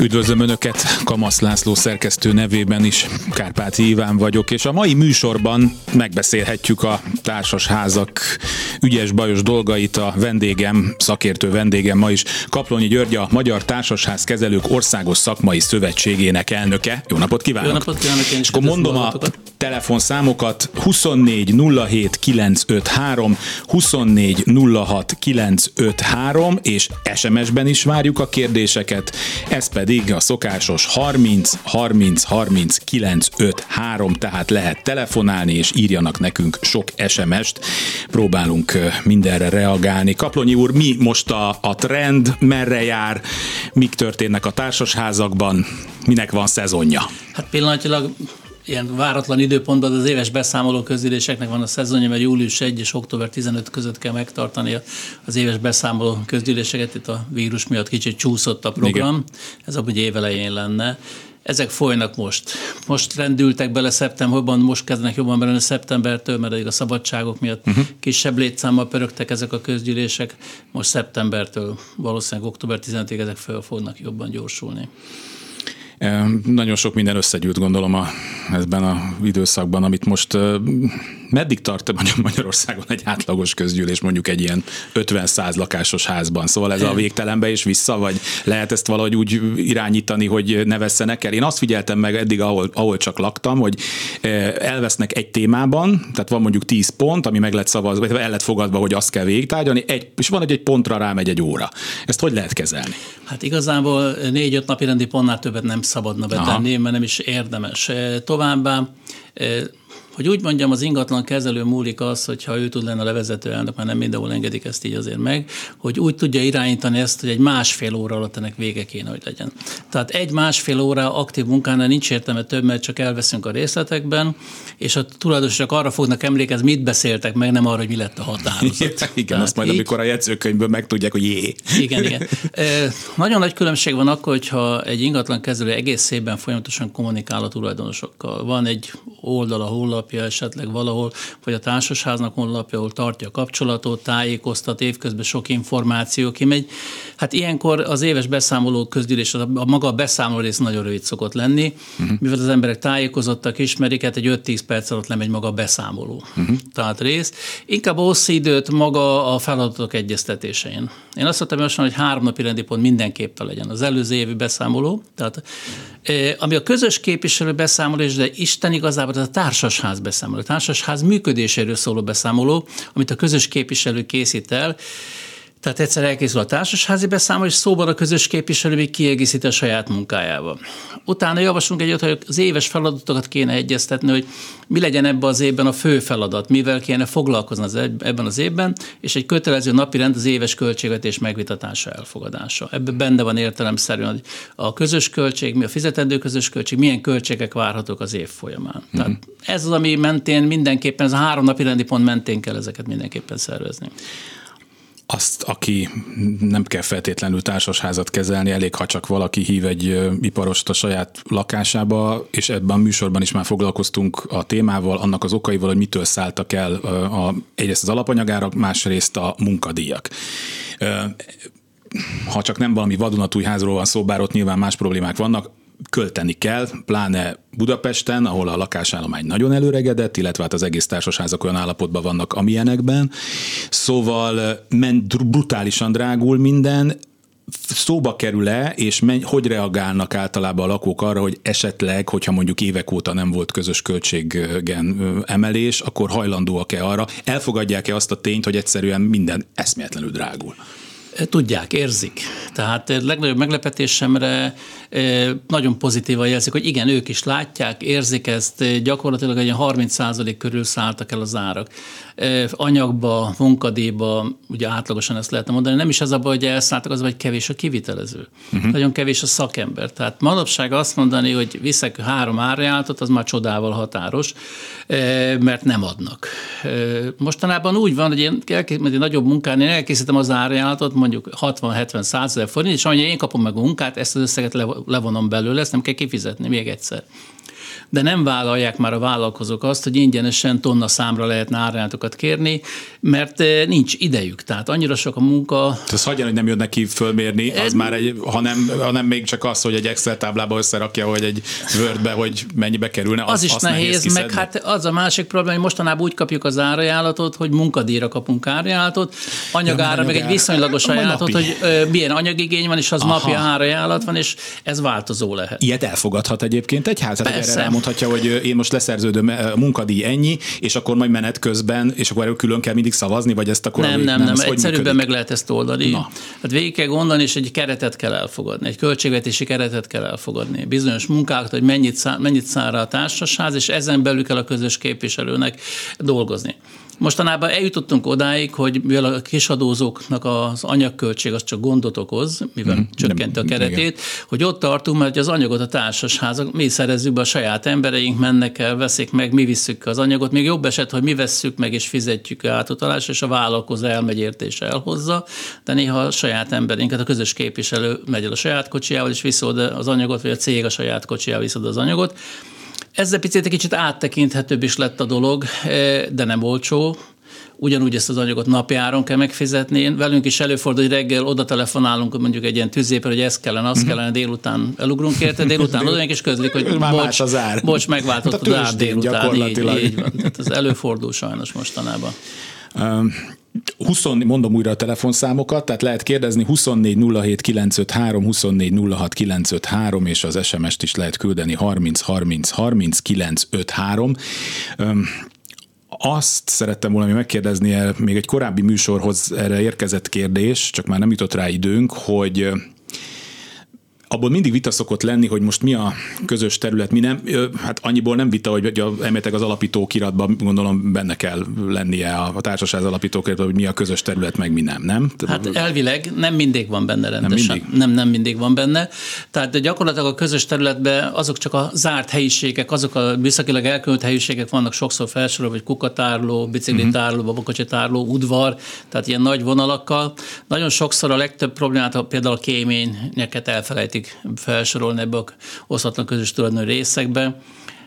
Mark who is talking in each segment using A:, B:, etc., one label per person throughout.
A: Üdvözlöm Önöket, Kamasz László szerkesztő nevében is, Kárpáti Iván vagyok, és a mai műsorban megbeszélhetjük a társasházak ügyes-bajos dolgait a vendégem, szakértő vendégem ma is, Kaplonyi György, a Magyar Társasház Kezelők Országos Szakmai Szövetségének elnöke. Jó napot kívánok!
B: Jó napot kívánok! Én
A: és akkor mondom a telefonszámokat 24 07 953, 24 06 953, és SMS-ben is várjuk a kérdéseket, ez pedig a szokásos 30 30 30 953, tehát lehet telefonálni, és írjanak nekünk sok SMS-t, próbálunk mindenre reagálni. Kaplonyi úr, mi most a, a trend, merre jár, mik történnek a társasházakban, minek van szezonja?
B: Hát pillanatilag ilyen váratlan időpontban az éves beszámoló közgyűléseknek van a szezonja, mert július 1 és október 15 között kell megtartani az éves beszámoló közgyűléseket. Itt a vírus miatt kicsit csúszott a program. Igen. Ez amúgy évelején lenne. Ezek folynak most. Most rendültek bele szeptemberben, most kezdenek jobban bele szeptembertől, mert a szabadságok miatt uh-huh. kisebb létszámmal pörögtek ezek a közgyűlések. Most szeptembertől, valószínűleg október 15-ig ezek föl fognak jobban gyorsulni.
A: Nagyon sok minden összegyűlt, gondolom a, ebben a időszakban, amit most meddig tart Magyarországon egy átlagos közgyűlés mondjuk egy ilyen 50-100 lakásos házban? Szóval ez a végtelenbe is vissza, vagy lehet ezt valahogy úgy irányítani, hogy ne vesszenek el? Én azt figyeltem meg eddig, ahol, ahol csak laktam, hogy elvesznek egy témában, tehát van mondjuk 10 pont, ami meg lett szavazva, vagy el lett fogadva, hogy azt kell végtárgyalni, egy, és van, hogy egy pontra rámegy egy óra. Ezt hogy lehet kezelni?
B: Hát igazából négy-öt napi rendi pontnál többet nem szabadna betenni, Aha. mert nem is érdemes. Továbbá hogy úgy mondjam, az ingatlan kezelő múlik az, hogyha ő tud lenni a levezető elnök, mert nem mindenhol engedik ezt így azért meg, hogy úgy tudja irányítani ezt, hogy egy másfél óra alatt ennek vége kéne, hogy legyen. Tehát egy másfél óra aktív munkánál nincs értelme több, mert csak elveszünk a részletekben, és a tulajdonosok arra fognak emlékezni, mit beszéltek meg, nem arra, hogy mi lett a határozat.
A: igen, Tehát azt majd, így... amikor a jegyzőkönyvből megtudják, hogy jé.
B: Igen, igen. E, nagyon nagy különbség van akkor, hogyha egy ingatlan kezelő egész évben folyamatosan kommunikál a tulajdonosokkal. Van egy oldal, a honlap, honlapja esetleg valahol, vagy a társasháznak honlapja, ahol tartja a kapcsolatot, tájékoztat, évközben sok információ kimegy. Hát ilyenkor az éves beszámoló közgyűlés, a maga a beszámoló rész nagyon rövid szokott lenni, uh-huh. mivel az emberek tájékozottak, ismerik, hát egy 5-10 perc alatt lemegy maga a beszámoló. Uh-huh. Tehát rész. Inkább hosszú időt maga a feladatok egyeztetésein. Én azt mondtam, hogy három napi rendi pont mindenképpen legyen. Az előző évi beszámoló, tehát ami a közös képviselő beszámolás, de Isten igazából ez a társasház beszámoló, a társasház működéséről szóló beszámoló, amit a közös képviselő készít el, tehát egyszer elkészül a társasházi beszámoló, és szóban a közös képviselő még kiegészíti a saját munkájával. Utána javaslunk egyet, hogy az éves feladatokat kéne egyeztetni, hogy mi legyen ebben az évben a fő feladat, mivel kéne foglalkozni az ebben az évben, és egy kötelező napi rend az éves költségvetés megvitatása, elfogadása. Ebben benne van értelemszerűen hogy a közös költség, mi a fizetendő közös költség, milyen költségek várhatók az év folyamán. Mm-hmm. Tehát ez az, ami mentén mindenképpen, ez a három napi rendi pont mentén kell ezeket mindenképpen szervezni
A: azt, aki nem kell feltétlenül társasházat kezelni, elég, ha csak valaki hív egy iparost a saját lakásába, és ebben a műsorban is már foglalkoztunk a témával, annak az okaival, hogy mitől szálltak el a, egyrészt az alapanyagárak, másrészt a munkadíjak. Ha csak nem valami vadonatúj házról van szó, bár ott nyilván más problémák vannak, költeni kell, pláne Budapesten, ahol a lakásállomány nagyon előregedett, illetve hát az egész társasházak olyan állapotban vannak, amilyenekben. Szóval ment brutálisan drágul minden, szóba kerül-e, és menny, hogy reagálnak általában a lakók arra, hogy esetleg, hogyha mondjuk évek óta nem volt közös költségen emelés, akkor hajlandóak-e arra, elfogadják-e azt a tényt, hogy egyszerűen minden eszméletlenül drágul?
B: Tudják, érzik. Tehát legnagyobb meglepetésemre nagyon pozitívan jelzik, hogy igen, ők is látják, érzik ezt, gyakorlatilag egy 30% körül szálltak el az árak. Anyagba, munkadéba, ugye átlagosan ezt lehetne mondani, nem is az a baj, hogy elszálltak, az vagy kevés a kivitelező. Uh-huh. Nagyon kevés a szakember. Tehát manapság azt mondani, hogy viszek három árajánlatot, az már csodával határos, mert nem adnak. Mostanában úgy van, hogy én egy nagyobb munkán, én elkészítem az árajánlatot, mondjuk 60-70 százezer forint, és amennyi én kapom meg a munkát, ezt az összeget levonom belőle, ezt nem kell kifizetni még egyszer. De nem vállalják már a vállalkozók azt, hogy ingyenesen tonna számra lehetne árajánlatokat kérni, mert nincs idejük. Tehát annyira sok a munka.
A: Ez hagyjan, hogy nem jön neki fölmérni, az már egy, hanem, hanem még csak az, hogy egy Excel táblába összerakja, hogy egy Wordbe, hogy mennyibe kerülne.
B: Az, az is nehéz, nehéz meg hát az a másik probléma, hogy mostanában úgy kapjuk az árajánlatot, hogy munkadíjra kapunk árajánlatot, anyagára, ja, meg egy viszonylagos ajánlatot, hogy milyen anyagigény van, és az Aha. napi árajánlat van, és ez változó lehet.
A: Ilyet elfogadhat egyébként egy ház? Erre elmondhatja, hogy én most leszerződöm munkadíj ennyi, és akkor majd menet közben, és akkor erről külön kell mindig szavazni, vagy ezt akkor
B: nem, nem, nem, nem. egyszerűbben meg lehet ezt oldani. Na. Hát végig kell gondolni, és egy keretet kell elfogadni, egy költségvetési keretet kell elfogadni. Bizonyos munkákat, hogy mennyit, szá, mennyit száll rá a társasház, és ezen belül kell a közös képviselőnek dolgozni. Mostanában eljutottunk odáig, hogy mivel a kisadózóknak az anyagköltség az csak gondot okoz, mivel mm, csökkenti a keretét, igen. hogy ott tartunk, mert az anyagot a társasházak, mi szerezzük be a saját embereink, mennek el, veszik meg, mi visszük az anyagot. Még jobb eset, hogy mi vesszük meg és fizetjük átutalás, és a vállalkozó elmegy értése elhozza, de néha a saját embereinket, a közös képviselő megy el a saját kocsijával, és viszi az anyagot, vagy a cég a saját kocsijával viszi az anyagot ezzel picit egy kicsit áttekinthetőbb is lett a dolog, eh, de nem olcsó. Ugyanúgy ezt az anyagot napjáron kell megfizetni. Velünk is előfordul, hogy reggel oda telefonálunk mondjuk egy ilyen tüzéper, hogy ez kellene, az mhm. kellene, délután elugrunk érte, délután oda és közlik, hogy bocs, az ár. bocs megváltott az ár délután. Így, így van. Tehát ez előfordul sajnos mostanában.
A: 20, mondom újra a telefonszámokat, tehát lehet kérdezni 24 07 953, 24 06 953, és az SMS-t is lehet küldeni 30 30 30 953. Azt szerettem volna megkérdezni, még egy korábbi műsorhoz erre érkezett kérdés, csak már nem jutott rá időnk, hogy abból mindig vita szokott lenni, hogy most mi a közös terület, mi nem, hát annyiból nem vita, hogy emetek az alapító kiratban gondolom benne kell lennie a, a társaság alapító kiratban, hogy mi a közös terület, meg mi nem, nem?
B: Hát elvileg nem mindig van benne rendesen. Nem mindig, nem, nem mindig van benne. Tehát gyakorlatilag a közös területben azok csak a zárt helyiségek, azok a műszakilag elkülönült helyiségek vannak sokszor felsorolva, vagy kukatárló, biciklitárló, uh-huh. udvar, tehát ilyen nagy vonalakkal. Nagyon sokszor a legtöbb problémát, például a kéményeket elfelejtik szeretik felsorolni ebbe a osztatlan közös tulajdonú részekbe.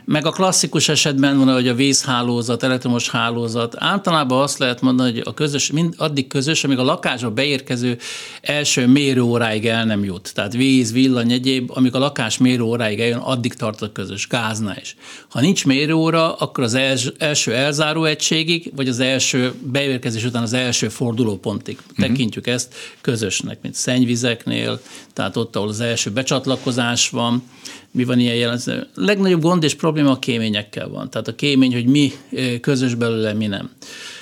B: Meg a klasszikus esetben van, hogy a vízhálózat, elektromos hálózat. Általában azt lehet mondani, hogy a közös, mind addig közös, amíg a lakásba beérkező első mérőóráig el nem jut. Tehát víz, villany, egyéb, amíg a lakás mérőóráig eljön, addig tart a közös, gázna is. Ha nincs mérőóra, akkor az első elzáró egységig, vagy az első beérkezés után az első fordulópontig uh-huh. tekintjük ezt közösnek, mint szennyvizeknél, tehát ott, ahol az első becsatlakozás van, mi van ilyen jelenző. A legnagyobb gond és probléma a kéményekkel van. Tehát a kémény, hogy mi közös belőle, mi nem.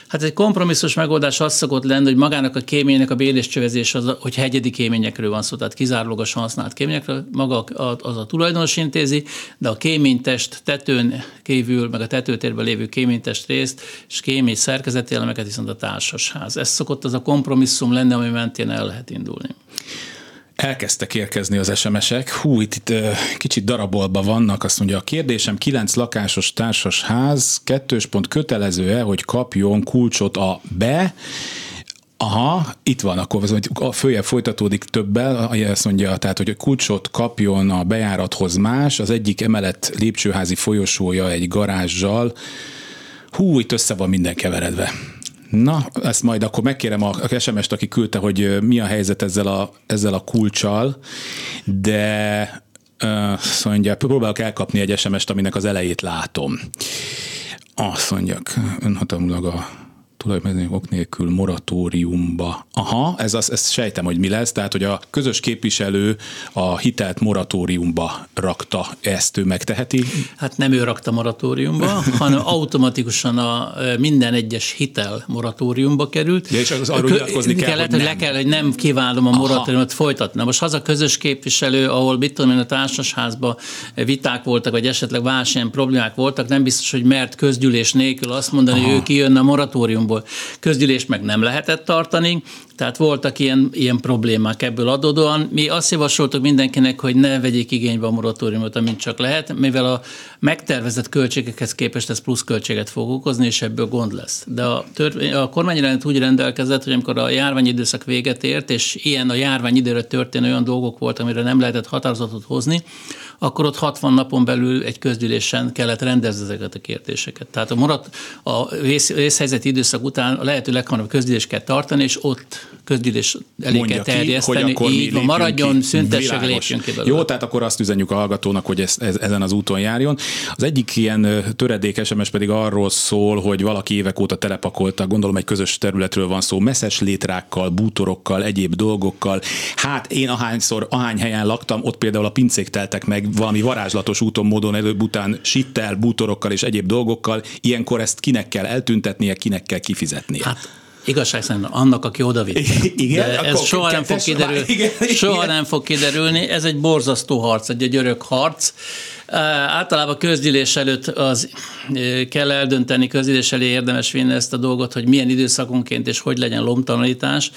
B: Hát egy kompromisszus megoldás az szokott lenni, hogy magának a kéménynek a béléscsövezés, az, hogy hegyedi kéményekről van szó, tehát kizárólagosan használt kéményekről, maga az a tulajdonos intézi, de a kéménytest tetőn kívül, meg a tetőtérben lévő kéménytest részt, és kémény szerkezeti elemeket viszont a társasház. Ez szokott az a kompromisszum lenni, ami mentén el lehet indulni.
A: Elkezdtek érkezni az SMS-ek. Hú, itt, itt kicsit darabolva vannak. Azt mondja, a kérdésem, kilenc lakásos társas ház, kettős pont kötelező-e, hogy kapjon kulcsot a be, Aha, itt van, akkor a följebb folytatódik többel, azt mondja, tehát, hogy a kulcsot kapjon a bejárathoz más, az egyik emelet lépcsőházi folyosója egy garázsjal. Hú, itt össze van minden keveredve. Na, ezt majd akkor megkérem a, a SMS-t, aki küldte, hogy mi a helyzet ezzel a, ezzel a kulcsal, de azt mondja, próbálok elkapni egy SMS-t, aminek az elejét látom. Azt mondjak, önhatalmulag a tulajmezők ok nélkül moratóriumba. Aha, ez az, ezt sejtem, hogy mi lesz, tehát, hogy a közös képviselő a hitelt moratóriumba rakta, ezt ő megteheti?
B: Hát nem ő rakta moratóriumba, hanem automatikusan a minden egyes hitel moratóriumba került.
A: Ja, és az arról nyilatkozni kell, kellett, hogy,
B: hogy le kell, hogy nem kívánom a moratóriumot folytatni. Most az a közös képviselő, ahol mit tudom én, a társasházban viták voltak, vagy esetleg más ilyen problémák voltak, nem biztos, hogy mert közgyűlés nélkül azt mondani, Aha. hogy ő kijönne a moratóriumból szempontból. Közgyűlést meg nem lehetett tartani, tehát voltak ilyen, ilyen problémák ebből adódóan. Mi azt javasoltuk mindenkinek, hogy ne vegyék igénybe a moratóriumot, amint csak lehet, mivel a megtervezett költségekhez képest ez plusz költséget fog okozni, és ebből gond lesz. De a, törvény, a kormányrendet úgy rendelkezett, hogy amikor a járványidőszak véget ért, és ilyen a járványidőre történő olyan dolgok voltak, amire nem lehetett határozatot hozni, akkor ott 60 napon belül egy közgyűlésen kellett rendezni ezeket a kérdéseket. Tehát a, marat, a vész, vészhelyzeti időszak után a lehető leghamarabb közgyűlés kell tartani, és ott közgyűlés elé kell terjeszteni. Ki, így van, maradjon, szüntesség, lépjünk ki.
A: Jó, tehát akkor azt üzenjük a hallgatónak, hogy ez, ez, ezen az úton járjon. Az egyik ilyen töredék SMS pedig arról szól, hogy valaki évek óta telepakolta, gondolom egy közös területről van szó, messzes létrákkal, bútorokkal, egyéb dolgokkal. Hát én ahányszor, ahány helyen laktam, ott például a pincék teltek meg valami varázslatos úton, módon előbb-után sittel, bútorokkal és egyéb dolgokkal. Ilyenkor ezt kinek kell eltüntetnie, kinek kell kifizetnie?
B: Hát Igazság szerint annak, aki oda Igen, De ez soha nem, fog kiderülni, igen, soha igen. nem fog kiderülni. Ez egy borzasztó harc, egy, egy örök harc. Általában közgyűlés előtt az kell eldönteni, közgyűlés elé érdemes vinni ezt a dolgot, hogy milyen időszakonként és hogy legyen lomtalanítás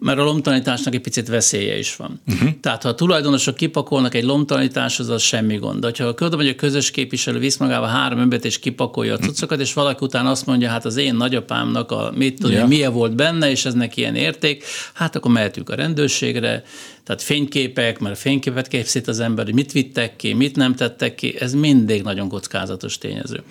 B: mert a lomtalanításnak egy picit veszélye is van. Uh-huh. Tehát ha a tulajdonosok kipakolnak egy lomtalanításhoz, az semmi gond. De ha a közös képviselő visz magával három embert és kipakolja a cuccokat, és valaki után azt mondja, hát az én nagyapámnak a mit tudom, yeah. milyen volt benne, és ez neki ilyen érték, hát akkor mehetünk a rendőrségre, tehát fényképek, mert fényképet készít az ember, hogy mit vittek ki, mit nem tettek ki, ez mindig nagyon kockázatos tényező.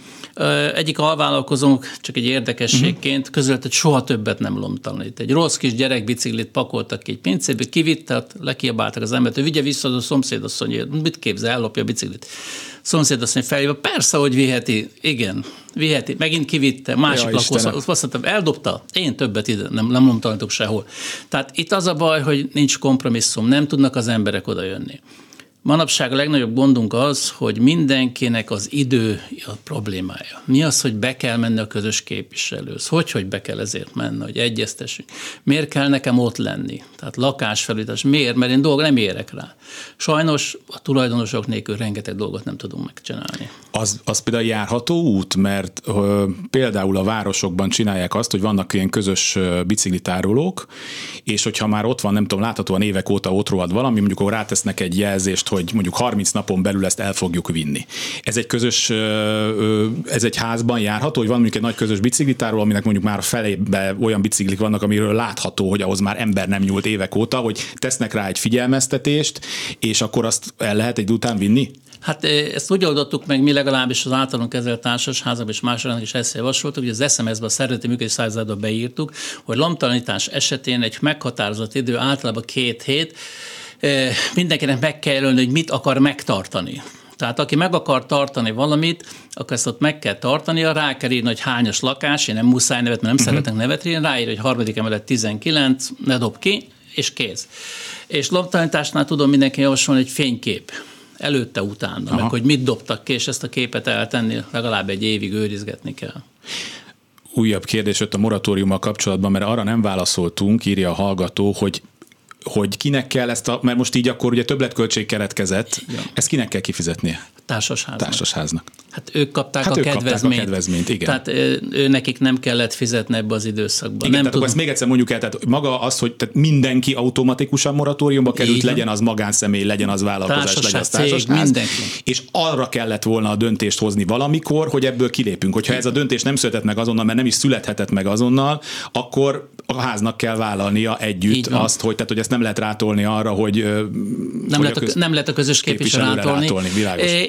B: Egyik alvállalkozónk csak egy érdekességként uh-huh. közölt, hogy soha többet nem lomtalanít. Egy rossz kis gyerekbiciklit pakoltak ki egy pincébe, kivitte, lekiabáltak az embert, hogy vigye vissza a szomszédasszony, mit képzel, ellopja a biciklit szomszéd azt mondja felhívva, persze, hogy viheti, igen, viheti, megint kivitte, másik lakószor, azt mondtam, eldobta, én többet ide nem, nem lomtalanítok sehol. Tehát itt az a baj, hogy nincs kompromisszum, nem tudnak az emberek oda jönni. Manapság a legnagyobb gondunk az, hogy mindenkinek az idő a problémája. Mi az, hogy be kell menni a közös képviselőhöz? Hogy, hogy be kell ezért menni, hogy egyeztessünk? Miért kell nekem ott lenni? Tehát lakásfelújítás. Miért? Mert én dolgot nem érek rá. Sajnos a tulajdonosok nélkül rengeteg dolgot nem tudunk megcsinálni.
A: Az, az például járható út, mert ö, például a városokban csinálják azt, hogy vannak ilyen közös biciklitárolók, és hogyha már ott van, nem tudom, láthatóan évek óta ott rohad valami, mondjuk rátesznek egy jelzést, hogy mondjuk 30 napon belül ezt el fogjuk vinni. Ez egy közös, ez egy házban járható, hogy van mondjuk egy nagy közös biciklitároló, aminek mondjuk már felébe olyan biciklik vannak, amiről látható, hogy ahhoz már ember nem nyúlt évek óta, hogy tesznek rá egy figyelmeztetést, és akkor azt el lehet egy után vinni?
B: Hát ezt úgy oldottuk meg, mi legalábbis az általunk kezelt társasházak és másoknak is ezt javasoltuk, hogy az SMS-be a szervezeti működés százalékba beírtuk, hogy lomtalanítás esetén egy meghatározott idő, általában két hét, mindenkinek meg kell jelölni, hogy mit akar megtartani. Tehát aki meg akar tartani valamit, akkor ezt ott meg kell tartania, rá kell írni, hogy hányas lakás, én nem muszáj nevet, mert nem uh-huh. szeretek nevet írni, ráír, hogy harmadik emelet 19, ne dob ki, és kész. És loptalanításnál tudom mindenki javasolni egy fénykép előtte, utána, Aha. meg hogy mit dobtak ki, és ezt a képet eltenni legalább egy évig őrizgetni kell
A: újabb kérdés jött a moratóriummal kapcsolatban, mert arra nem válaszoltunk, írja a hallgató, hogy hogy kinek kell ezt a, mert most így akkor ugye többletköltség keretkezett, ja. ezt kinek kell kifizetnie?
B: Társasháznak.
A: Társasháznak.
B: Hát ők kapták, hát a, ők kedvezményt. kapták
A: a kedvezményt. Igen.
B: Tehát ő, nekik nem kellett fizetni ebbe az időszakban. Igen,
A: nem tehát tudom. ezt még egyszer mondjuk el, tehát maga az, hogy tehát mindenki automatikusan moratóriumba került, Igen. legyen az magánszemély, legyen az vállalkozás, társaság, legyen az társasház. Mindenki. És arra kellett volna a döntést hozni valamikor, hogy ebből kilépünk. Hogyha ez a döntés nem született meg azonnal, mert nem is születhetett meg azonnal, akkor a háznak kell vállalnia együtt azt, hogy, tehát, hogy ezt nem lehet rátolni arra, hogy
B: nem, hogy lehet, a köz... nem lehet a közös képviselő rátolni. rátolni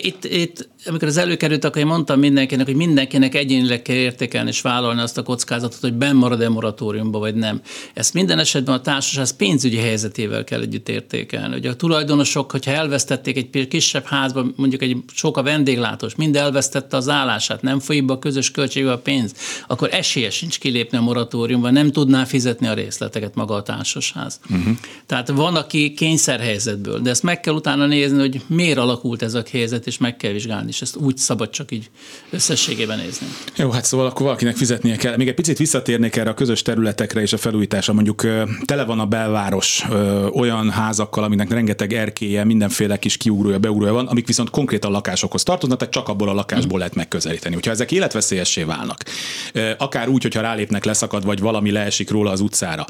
B: itt, itt, amikor az előkerült, akkor én mondtam mindenkinek, hogy mindenkinek egyénileg kell értékelni és vállalni azt a kockázatot, hogy benn marad-e moratóriumba, vagy nem. Ezt minden esetben a társaság pénzügyi helyzetével kell együtt értékelni. Ugye a tulajdonosok, hogyha elvesztették egy kisebb házban, mondjuk egy sok a vendéglátós, mind elvesztette az állását, nem folyik be a közös költségbe a pénz, akkor esélye sincs kilépni a moratóriumba, nem tudná fizetni a részleteket maga a társasház. Uh-huh. Tehát van, aki kényszerhelyzetből, de ezt meg kell utána nézni, hogy miért alakult ez a helyzet, és meg kell vizsgálni, és ezt úgy szabad csak így összességében nézni.
A: Jó, hát szóval akkor valakinek fizetnie kell. Még egy picit visszatérnék erre a közös területekre és a felújításra. Mondjuk tele van a belváros olyan házakkal, aminek rengeteg erkéje, mindenféle kis kiugrója, beugrója van, amik viszont konkrétan lakásokhoz tartoznak, tehát csak abból a lakásból lehet megközelíteni. Hogyha ezek életveszélyessé válnak, akár úgy, hogyha rálépnek, leszakad, vagy valami leesik róla az utcára,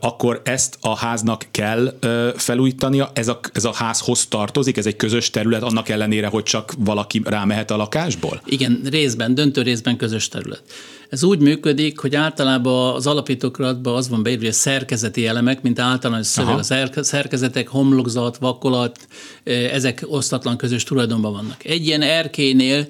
A: akkor ezt a háznak kell felújítania, ez a, ez a házhoz tartozik, ez egy közös terület, annak ellenére, hogy csak valaki rámehet a lakásból?
B: Igen, részben, döntő részben közös terület. Ez úgy működik, hogy általában az alapítókratban az van beírva, hogy szerkezeti elemek, mint általános szöveg, a szerkezetek, homlokzat, vakolat, ezek osztatlan közös tulajdonban vannak. Egy ilyen erkénél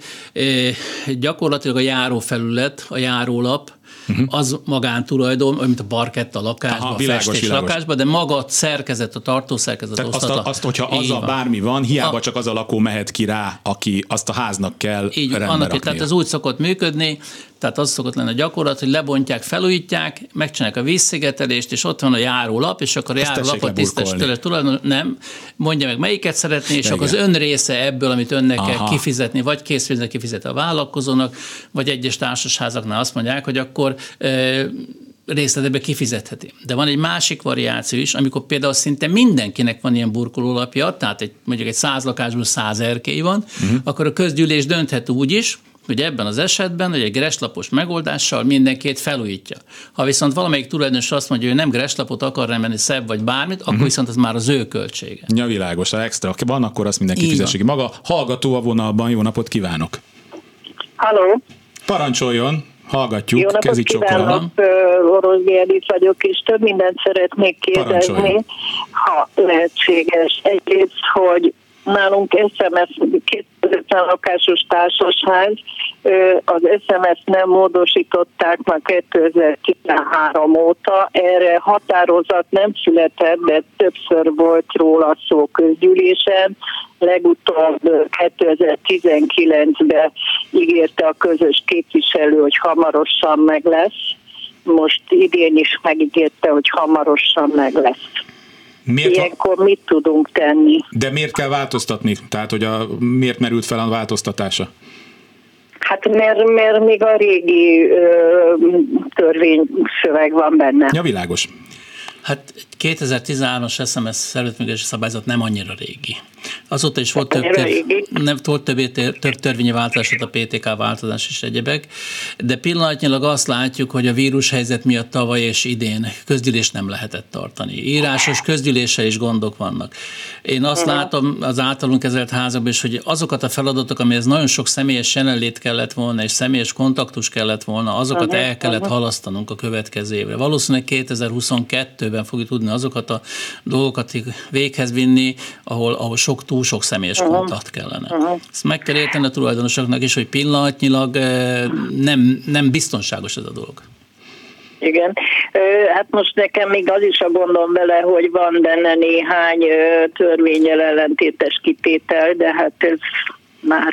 B: gyakorlatilag a járófelület, a járólap, uh-huh. az magántulajdon, mint a parkett a lakásban, Aha, világos, a festés világos. lakásban, de maga a szerkezet, a tartószerkezet
A: Tehát azt, a, azt, hogyha az a bármi van, hiába a, csak az a lakó mehet ki rá, aki azt a háznak kell
B: Így, annak, tehát ez úgy szokott működni, tehát az szokott lenni a gyakorlat, hogy lebontják, felújítják, megcsinálják a vízszigetelést, és ott van a járólap, és akkor a járólapot tisztes tőle tulajdon, nem, mondja meg melyiket szeretné, és Igen. akkor az ön része ebből, amit önnek Aha. kell kifizetni, vagy készpénzre kifizet a vállalkozónak, vagy egyes társasházaknál azt mondják, hogy akkor részletebe kifizetheti. De van egy másik variáció is, amikor például szinte mindenkinek van ilyen burkolólapja, tehát egy, mondjuk egy száz lakásból száz erkély van, uh-huh. akkor a közgyűlés dönthet úgy is, hogy ebben az esetben, hogy egy greslapos megoldással mindenkit felújítja. Ha viszont valamelyik tulajdonos azt mondja, hogy nem greslapot akar remenni szebb vagy bármit, akkor uh-huh. viszont az már az ő költsége.
A: Ja, világos, ha extra van, akkor azt mindenki fizessék ki maga. Hallgató a vonalban, jó napot kívánok!
C: Halló!
A: Parancsoljon! Hallgatjuk,
C: Jó napot kívánok, Orosz Gérdit vagyok, és több mindent szeretnék kérdezni, ha lehetséges. Egyrészt, hogy nálunk SMS 250 lakásos társasház, az SMS-t nem módosították már 2013 óta, erre határozat nem született, de többször volt róla szó közgyűlésen, legutóbb 2019-ben ígérte a közös képviselő, hogy hamarosan meg lesz, most idén is megígérte, hogy hamarosan meg lesz. Miért Ilyenkor mit tudunk tenni?
A: De miért kell változtatni? Tehát, hogy a, miért merült fel a változtatása?
C: Hát mert, mert még a régi ö, törvényszöveg van benne.
A: Ja, világos.
B: Hát 2013-as SMS szervezetműködési szabályzat nem annyira régi. Azóta is volt több, tör, nem, volt több, több törvényi változás, a PTK változás és egyebek, de pillanatnyilag azt látjuk, hogy a vírushelyzet miatt tavaly és idén közgyűlés nem lehetett tartani. Írásos közgyűléssel is gondok vannak. Én azt uh-huh. látom az általunk kezelt házakban is, hogy azokat a feladatok, amihez nagyon sok személyes jelenlét kellett volna, és személyes kontaktus kellett volna, azokat uh-huh. el kellett uh-huh. halasztanunk a következő évre. Valószínűleg 2022-ben fogjuk tudni azokat a dolgokat véghez vinni, ahol, ahol sok, túl sok személyes uh-huh. kontakt kellene. Uh-huh. Ezt meg kell érteni a tulajdonosoknak is, hogy pillanatnyilag nem, nem biztonságos ez a dolog.
C: Igen. Hát most nekem még az is a gondom vele, hogy van benne néhány törvényel ellentétes kitétel, de hát ez már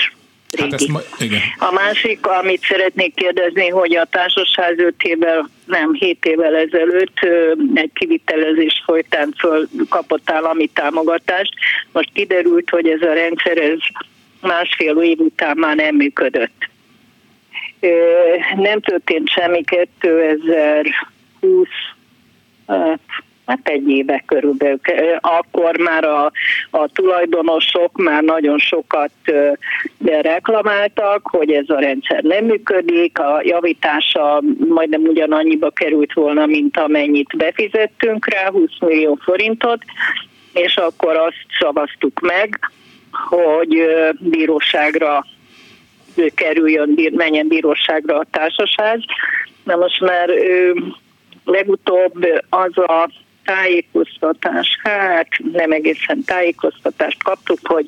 C: Hát ma, igen. A másik, amit szeretnék kérdezni, hogy a társasház 5 évvel, nem 7 évvel ezelőtt egy kivitelezés folytán föl kapott állami támogatást. Most kiderült, hogy ez a rendszer ez másfél év után már nem működött. Nem történt semmi 2020 hát egy éve körülbelül. Akkor már a, a tulajdonosok már nagyon sokat reklamáltak, hogy ez a rendszer nem működik, a javítása majdnem ugyanannyiba került volna, mint amennyit befizettünk rá, 20 millió forintot, és akkor azt szavaztuk meg, hogy bíróságra kerüljön, menjen bíróságra a társaság. Na most már legutóbb az a tájékoztatás, hát nem egészen tájékoztatást kaptuk, hogy,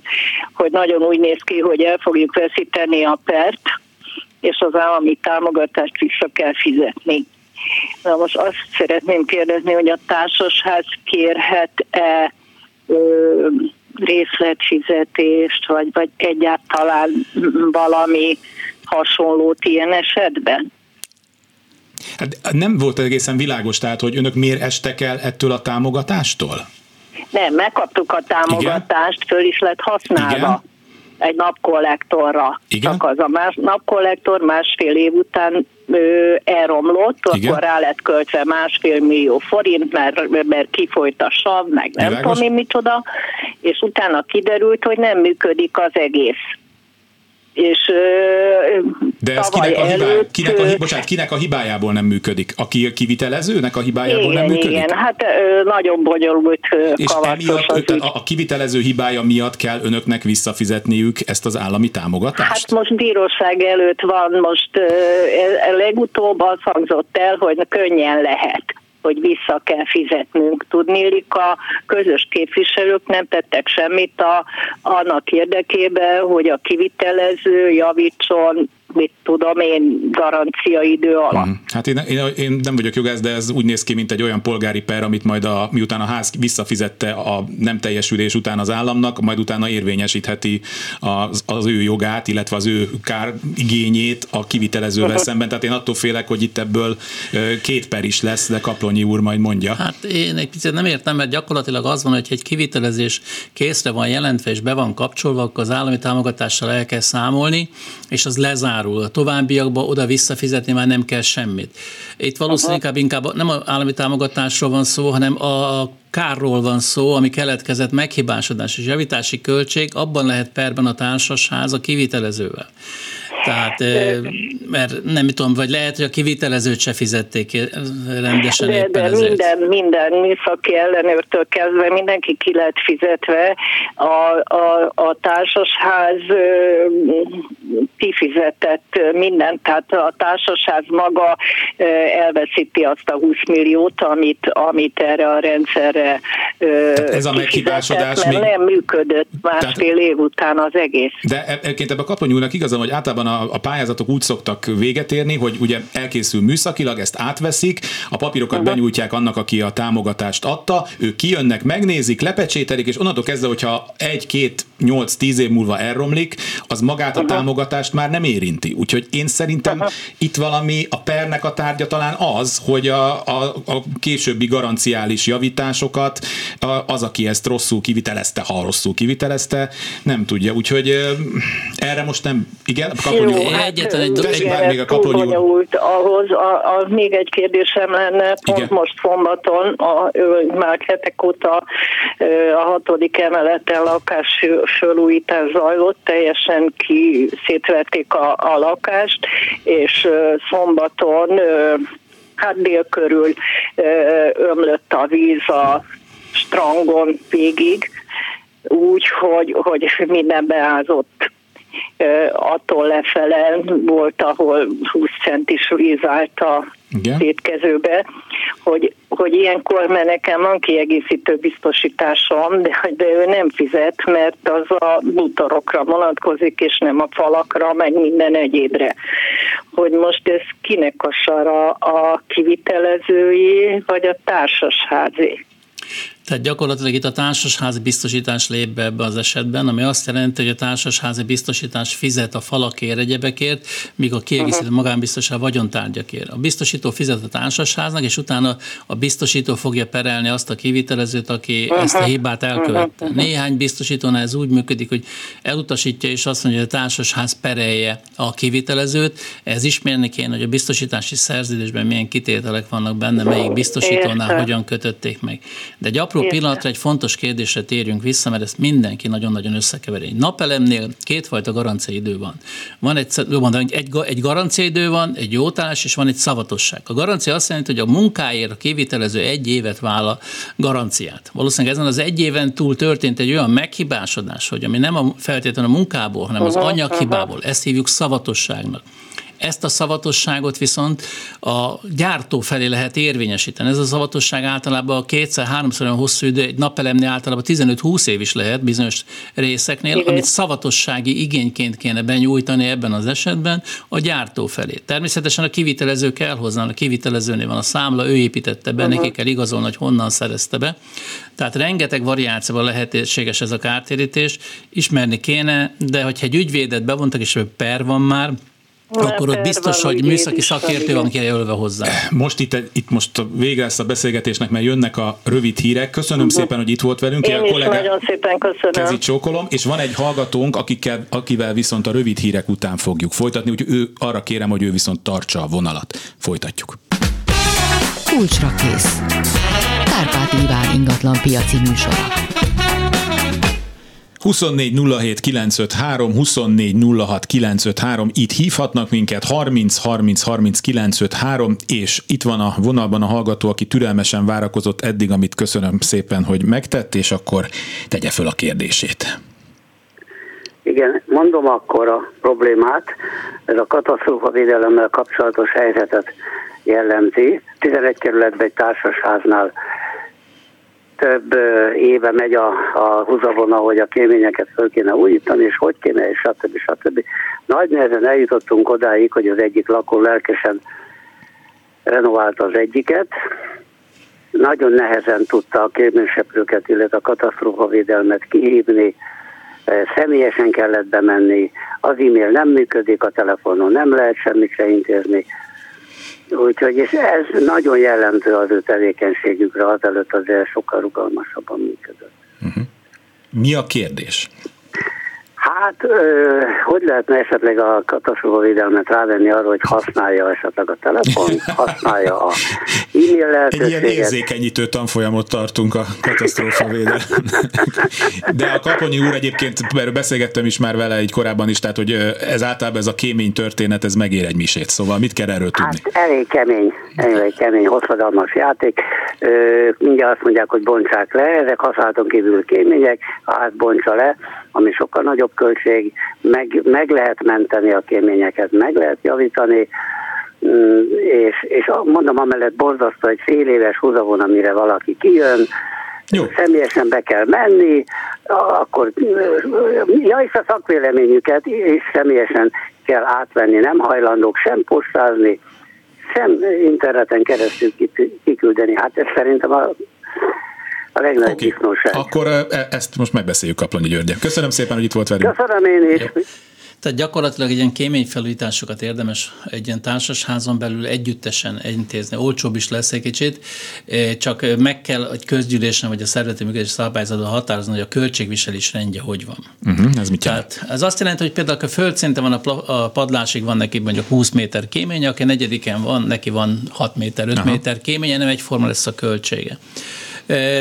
C: hogy nagyon úgy néz ki, hogy el fogjuk veszíteni a pert, és az állami támogatást vissza kell fizetni. Na most azt szeretném kérdezni, hogy a társasház kérhet-e ö, részletfizetést, vagy, vagy egyáltalán valami hasonlót ilyen esetben?
A: Hát nem volt egészen világos, tehát, hogy önök miért estek el ettől a támogatástól?
C: Nem, megkaptuk a támogatást, Igen? föl is lett használva. Igen? egy napkollektorra. Igen? Csak az a más, napkollektor másfél év után ö, elromlott, Igen? akkor rá lett költve másfél millió forint, mert, mert kifolyt a sav, meg nem Világos? tudom én micsoda, és utána kiderült, hogy nem működik az egész és
A: de ez kinek a, hibá, kinek, a, bocsánat, kinek a hibájából nem működik? A kivitelezőnek a hibájából
C: igen,
A: nem működik?
C: Igen, hát nagyon bonyolult
A: És emiatt, tehát a kivitelező hibája miatt kell önöknek visszafizetniük ezt az állami támogatást?
C: Hát most bíróság előtt van, most e, legutóbb az hangzott el, hogy könnyen lehet hogy vissza kell fizetnünk. Tudnélik, a közös képviselők nem tettek semmit a, annak érdekében, hogy a kivitelező javítson mit tudom én, garancia idő alatt. Mm.
A: Hát én, én, én nem vagyok jogász, de ez úgy néz ki, mint egy olyan polgári per, amit majd a, miután a ház visszafizette a nem teljesülés után az államnak, majd utána érvényesítheti az, az ő jogát, illetve az ő kár igényét a kivitelezővel uh-huh. szemben. Tehát én attól félek, hogy itt ebből két per is lesz, de Kaplonyi úr majd mondja.
B: Hát én egy picit nem értem, mert gyakorlatilag az van, hogy egy kivitelezés készre van jelentve és be van kapcsolva, akkor az állami támogatással el kell számolni, és az lezár járul. A továbbiakban oda visszafizetni már nem kell semmit. Itt valószínűleg inkább, inkább nem az állami támogatásról van szó, hanem a kárról van szó, ami keletkezett meghibásodás és javítási költség, abban lehet perben a társasház a kivitelezővel. Tehát, mert nem tudom, vagy lehet, hogy a kivitelezőt se fizették rendesen
C: de,
B: éppen
C: de
B: ezért.
C: minden, minden műszaki ellenőrtől kezdve mindenki ki lehet fizetve. A, a, a társasház kifizetett mindent, tehát a társasház maga elveszíti azt a 20 milliót, amit, amit erre a rendszerre
A: tehát ez a meghibásodás
C: még... nem működött másfél tehát, év után az egész.
A: De e- egyébként ebben a kaponyúnak igazam, hogy általában a, a pályázatok úgy szoktak véget érni, hogy ugye elkészül műszakilag, ezt átveszik, a papírokat uh-huh. benyújtják annak, aki a támogatást adta, ők kijönnek, megnézik, lepecsételik, és onnantól kezdve, hogyha egy, két, nyolc, tíz év múlva elromlik, az magát a uh-huh. támogatást már nem érinti. Úgyhogy én szerintem uh-huh. itt valami a pernek a tárgya talán az, hogy a, a, a későbbi garanciális javításokat az, aki ezt rosszul kivitelezte, ha rosszul kivitelezte, nem tudja. Úgyhogy erre most nem, igen,
C: kaplonyi Jó, hát egyetlen egy, még a kaplonyi ahhoz, a, a, még egy kérdésem lenne, pont Igen. most szombaton, a, már hetek óta a hatodik emeleten lakás fölújítás zajlott, teljesen ki szétverték a, a lakást, és szombaton hát dél körül ömlött a víz a strangon végig, úgy, hogy, hogy minden beázott attól lefele volt, ahol 20 centis víz állt a szétkezőbe, hogy, hogy ilyenkor, mert nekem van kiegészítő biztosításom, de, de ő nem fizet, mert az a bútorokra vonatkozik, és nem a falakra, meg minden egyébre. Hogy most ez kinek a sara, a kivitelezői, vagy a társasházi?
B: Tehát gyakorlatilag itt a társasházi biztosítás lép be ebbe az esetben, ami azt jelenti, hogy a társasházi biztosítás fizet a falakért, egyebekért, míg a kiegészítő magánbiztos a vagyontárgyakért. A biztosító fizet a társasháznak, és utána a biztosító fogja perelni azt a kivitelezőt, aki ezt a hibát elkövette. Néhány biztosítónál ez úgy működik, hogy elutasítja, és azt mondja, hogy a társasház perelje a kivitelezőt. Ez ismerni kéne, hogy a biztosítási szerződésben milyen kitételek vannak benne, melyik biztosítónál hogyan kötötték meg. De egy apró Érte. pillanatra egy fontos kérdésre térjünk vissza, mert ezt mindenki nagyon-nagyon összekeveri. Egy napelemnél kétfajta garanciaidő van. Van egy, egy, egy garanciaidő van, egy jótállás, és van egy szavatosság. A garancia azt jelenti, hogy a munkáért a kivitelező egy évet vállal garanciát. Valószínűleg ezen az egy éven túl történt egy olyan meghibásodás, hogy ami nem a feltétlenül a munkából, hanem az anyaghibából, ezt hívjuk szavatosságnak. Ezt a szavatosságot viszont a gyártó felé lehet érvényesíteni. Ez a szavatosság általában a kétszer-háromszor olyan hosszú idő, egy napelemnél általában 15-20 év is lehet bizonyos részeknél, Igen. amit szavatossági igényként kéne benyújtani ebben az esetben a gyártó felé. Természetesen a kivitelező kell hozzá, a kivitelezőnél van a számla, ő építette be, uh-huh. neki kell igazolni, hogy honnan szerezte be. Tehát rengeteg variációban lehetséges ez a kártérítés, ismerni kéne, de hogyha egy ügyvédet bevontak, és per van már, akkor ott biztos, hogy műszaki szakértő van kijelölve hozzá.
A: Most itt, itt most vége lesz a beszélgetésnek, mert jönnek a rövid hírek. Köszönöm uh-huh. szépen, hogy itt volt velünk.
C: Én a is nagyon szépen köszönöm.
A: Kezi csókolom, és van egy hallgatónk, akikkel, akivel viszont a rövid hírek után fogjuk folytatni, úgyhogy ő arra kérem, hogy ő viszont tartsa a vonalat. Folytatjuk.
D: Kulcsra kész. Kárpát Iván ingatlan piaci műsora.
A: 24 07 953, 24 06 953, itt hívhatnak minket, 30 30 30 953, és itt van a vonalban a hallgató, aki türelmesen várakozott eddig, amit köszönöm szépen, hogy megtett, és akkor tegye föl a kérdését.
E: Igen, mondom akkor a problémát. Ez a katasztrófa védelemmel kapcsolatos helyzetet jellemzi. 11 kerületben egy társasháznál több éve megy a, a húzavona, hogy a kéményeket föl kéne újítani, és hogy kéne, és stb. stb. Nagy nehezen eljutottunk odáig, hogy az egyik lakó lelkesen renoválta az egyiket. Nagyon nehezen tudta a kéményseprőket, illetve a katasztrófavédelmet kihívni, személyesen kellett bemenni, az e-mail nem működik, a telefonon nem lehet semmit se intézni. Úgyhogy és ez nagyon jellemző az ő tevékenységükre, azelőtt azért sokkal rugalmasabban működött. Uh-huh.
A: Mi a kérdés?
E: Hát, hogy lehetne esetleg a védelmet rávenni arra, hogy használja esetleg a telefon, használja a e-mail lehetőséget.
A: Egy ilyen érzékenyítő tanfolyamot tartunk a védelmet. De a Kaponyi úr egyébként, mert beszélgettem is már vele egy korábban is, tehát hogy ez általában ez a kémény történet, ez megér egy misét, szóval mit kell erről tudni?
E: Hát elég kemény, elég kemény, hosszadalmas játék. Mindjárt azt mondják, hogy bontsák le, ezek használaton kívül kémények, hát bontsa le, ami sokkal nagyobb költség, meg, meg lehet menteni a kéményeket, meg lehet javítani, mm, és, és mondom, amellett borzasztó egy fél éves húzavon, amire valaki kijön, jó. személyesen be kell menni, akkor ja, és a szakvéleményüket is személyesen kell átvenni, nem hajlandók sem postázni, sem interneten keresztül kiküldeni. Hát ez szerintem a a legnagyobb okay.
A: Akkor e- ezt most megbeszéljük Kaplani György. Köszönöm szépen, hogy itt volt velünk.
E: Köszönöm én is. Jó.
B: Tehát gyakorlatilag egy ilyen kéményfelújításokat érdemes egy ilyen társasházon belül együttesen intézni. Olcsóbb is lesz egy kicsit, csak meg kell egy közgyűlésen vagy a szervezeti működés szabályzatban határozni, hogy a költségviselés rendje hogy van.
A: Uh-huh, ez mit
B: Tehát ez azt jelenti, hogy például a földszinten van a, pla- a padlásig van neki mondjuk 20 méter kémény, aki negyediken van, neki van 6 méter, 5 Aha. méter kéménye, nem egyforma lesz a költsége.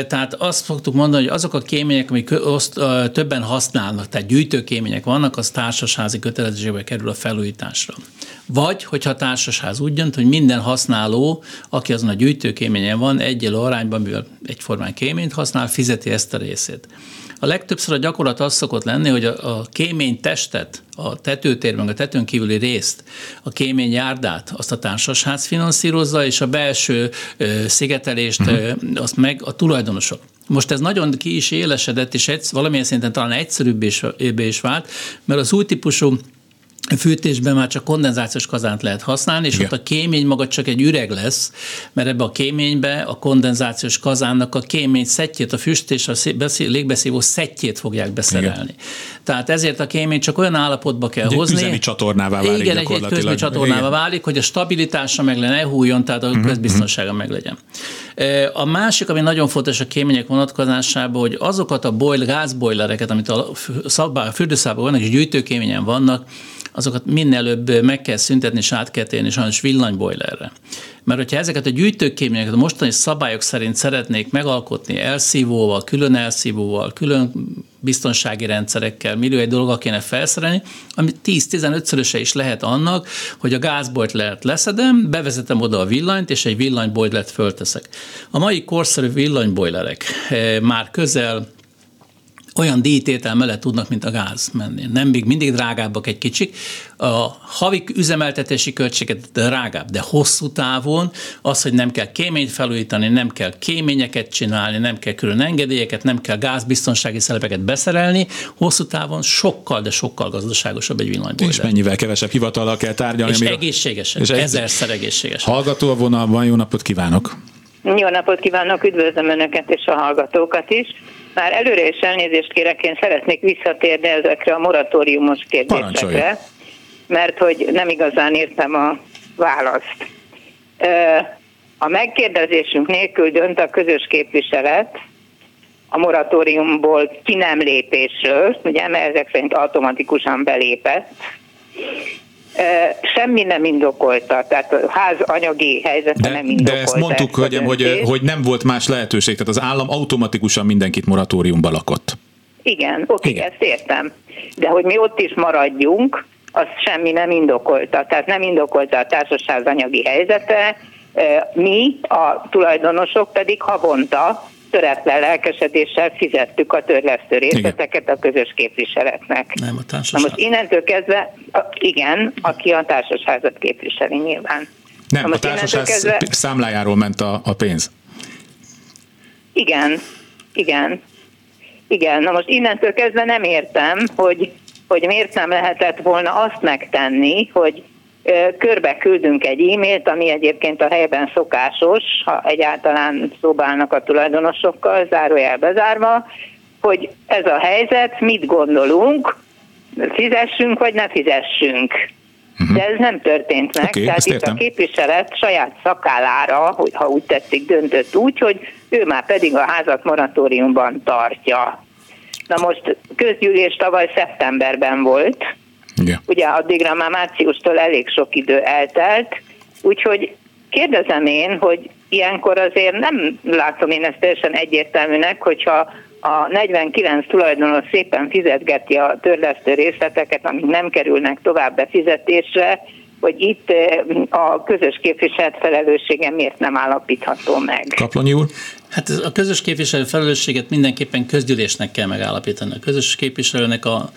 B: Tehát azt fogtuk mondani, hogy azok a kémények, amik oszt, többen használnak, tehát gyűjtőkémények vannak, az társasházi kötelezettségbe kerül a felújításra. Vagy, hogyha a társasház úgy dönt, hogy minden használó, aki azon a gyűjtőkéményen van, egyel arányban, mivel egyformán kéményt használ, fizeti ezt a részét. A legtöbbször a gyakorlat az szokott lenni, hogy a, a kémény testet, a tetőtérben, a tetőn kívüli részt, a kémény járdát, azt a társasház finanszírozza, és a belső ö, szigetelést ö, azt meg a tulajdonosok. Most ez nagyon ki is élesedett, és egy, valamilyen szinten talán egyszerűbb is, is vált, mert az új típusú fűtésben már csak kondenzációs kazánt lehet használni, és Igen. ott a kémény maga csak egy üreg lesz, mert ebbe a kéménybe a kondenzációs kazánnak a kémény szettjét, a füst és a légbeszívó szettjét fogják beszerelni. Igen. Tehát ezért a kémény csak olyan állapotba kell
A: egy
B: hozni.
A: Üzemi csatornává válik
B: Igen, egy, egy közmi csatornává Igen. válik, hogy a stabilitása meg legyen, ne hújjon, tehát a közbiztonsága uh-huh. meg legyen. A másik, ami nagyon fontos a kémények vonatkozásában, hogy azokat a boil, gázbojlereket, amit a, szabály, a fürdőszában vannak, és gyűjtőkéményen vannak, azokat minél előbb meg kell szüntetni, és át kell térni sajnos villanybojlerre. Mert hogyha ezeket a gyűjtőkéményeket a mostani szabályok szerint szeretnék megalkotni elszívóval, külön elszívóval, külön biztonsági rendszerekkel, millió egy dolog kéne felszerelni, ami 10-15-szöröse is lehet annak, hogy a gázbojt lehet leszedem, bevezetem oda a villanyt, és egy villanybojlert fölteszek. A mai korszerű villanybojlerek eh, már közel olyan díjtétel mellett tudnak, mint a gáz menni. Nem még mindig drágábbak egy kicsik. A havi üzemeltetési költséget drágább, de hosszú távon az, hogy nem kell kéményt felújítani, nem kell kéményeket csinálni, nem kell külön engedélyeket, nem kell gázbiztonsági szerepeket beszerelni, hosszú távon sokkal, de sokkal gazdaságosabb egy villanyból.
A: És mennyivel kevesebb hivatallal kell tárgyalni.
B: És egészségesen, és ezerszer egészségesen.
A: Hallgató a vonalban, jó napot kívánok!
F: Jó napot kívánok, üdvözlöm Önöket és a hallgatókat is. Már előre is elnézést kérek, én szeretnék visszatérni ezekre a moratóriumos kérdésekre, Parancsolja. mert hogy nem igazán értem a választ. A megkérdezésünk nélkül dönt a közös képviselet a moratóriumból ki nem lépésről, ugye, mert ezek szerint automatikusan belépett, semmi nem indokolta, tehát a ház anyagi helyzete de, nem indokolta.
A: De ezt mondtuk, ezt hogy, hogy, hogy nem volt más lehetőség, tehát az állam automatikusan mindenkit moratóriumba lakott.
F: Igen, oké, okay, ezt értem. De hogy mi ott is maradjunk, az semmi nem indokolta. Tehát nem indokolta a társaság anyagi helyzete, mi, a tulajdonosok pedig havonta töretlen lelkesedéssel fizettük a törlesztő részleteket a közös képviseletnek.
B: Nem a társaság.
F: Na most innentől kezdve, igen, aki a társasházat képviseli nyilván.
A: Nem, a társaság kezdve... számlájáról ment a, a pénz.
F: Igen, igen. Igen, na most innentől kezdve nem értem, hogy, hogy miért nem lehetett volna azt megtenni, hogy körbe küldünk egy e-mailt, ami egyébként a helyben szokásos, ha egyáltalán szobálnak a tulajdonosokkal, zárójel bezárva, hogy ez a helyzet, mit gondolunk, fizessünk vagy ne fizessünk. Uh-huh. De ez nem történt meg, okay, tehát itt értem. a képviselet saját szakállára, hogy ha úgy tetszik, döntött úgy, hogy ő már pedig a házat moratóriumban tartja. Na most közgyűlés tavaly szeptemberben volt, igen. Ugye addigra már márciustól elég sok idő eltelt, úgyhogy kérdezem én, hogy ilyenkor azért nem látom én ezt teljesen egyértelműnek, hogyha a 49 tulajdonos szépen fizetgeti a törlesztő részleteket, amik nem kerülnek tovább befizetésre, hogy itt eh, a közös képviselet felelőssége miért nem állapítható meg.
A: Kaplonyi úr?
B: Hát a közös képviselő felelősséget mindenképpen közgyűlésnek kell megállapítani. A közös képviselőnek a